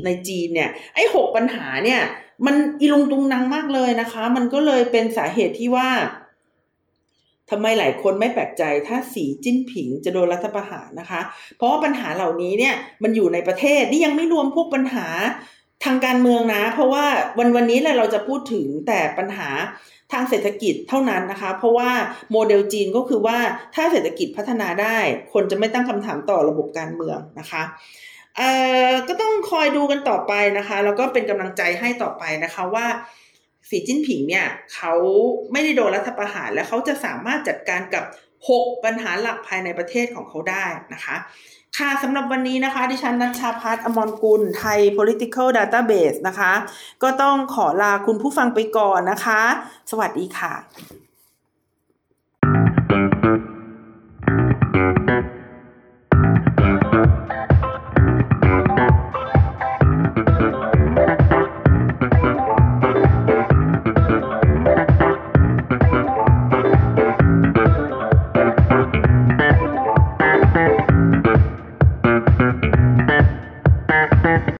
ในจีนเนี่ยไอ้หกปัญหาเนี่ยมันอีลุงตุงนังมากเลยนะคะ มันก็เลยเป็นสาเหตุที่ว่า ทำไมหลายคนไม่แปลกใจถ้าสีจิ้นผิงจะโดนรัฐประหารนะคะ เพราะว่าปัญหาเหล่านี้เนี่ยมันอยู่ในประเทศนี่ยังไม่รวมพวกปัญหาทางการเมืองนะ เพราะว่าวันวันนี้แหละเราจะพูดถึงแต่ปัญหาทางเศรษฐกิจเท่านั้นนะคะ เพราะว่าโมเดลจีนก็คือว่าถ้าเศรษฐกิจพัฒนาได้ คนจะไม่ตั้งคำถามต่อระบบการเมืองนะคะเอ่อก็ต้องคอยดูกันต่อไปนะคะ แล้วก็เป็นกำลังใจให้ต่อไปนะคะว่า สีจิ้นผิงเนี่ยเขาไม่ได้โดนรัฐประหารและเขาจะสามารถจัดการกับ 6 ปัญหาหลักภายในประเทศของเขาได้นะคะค่ะสำหรับวันนี้นะคะ ดิฉันนัชชาพัฒนอมรกุลไทย political database นะคะ ก็ต้องขอลาคุณผู้ฟังไปก่อนนะคะ สวัสดีค่ะ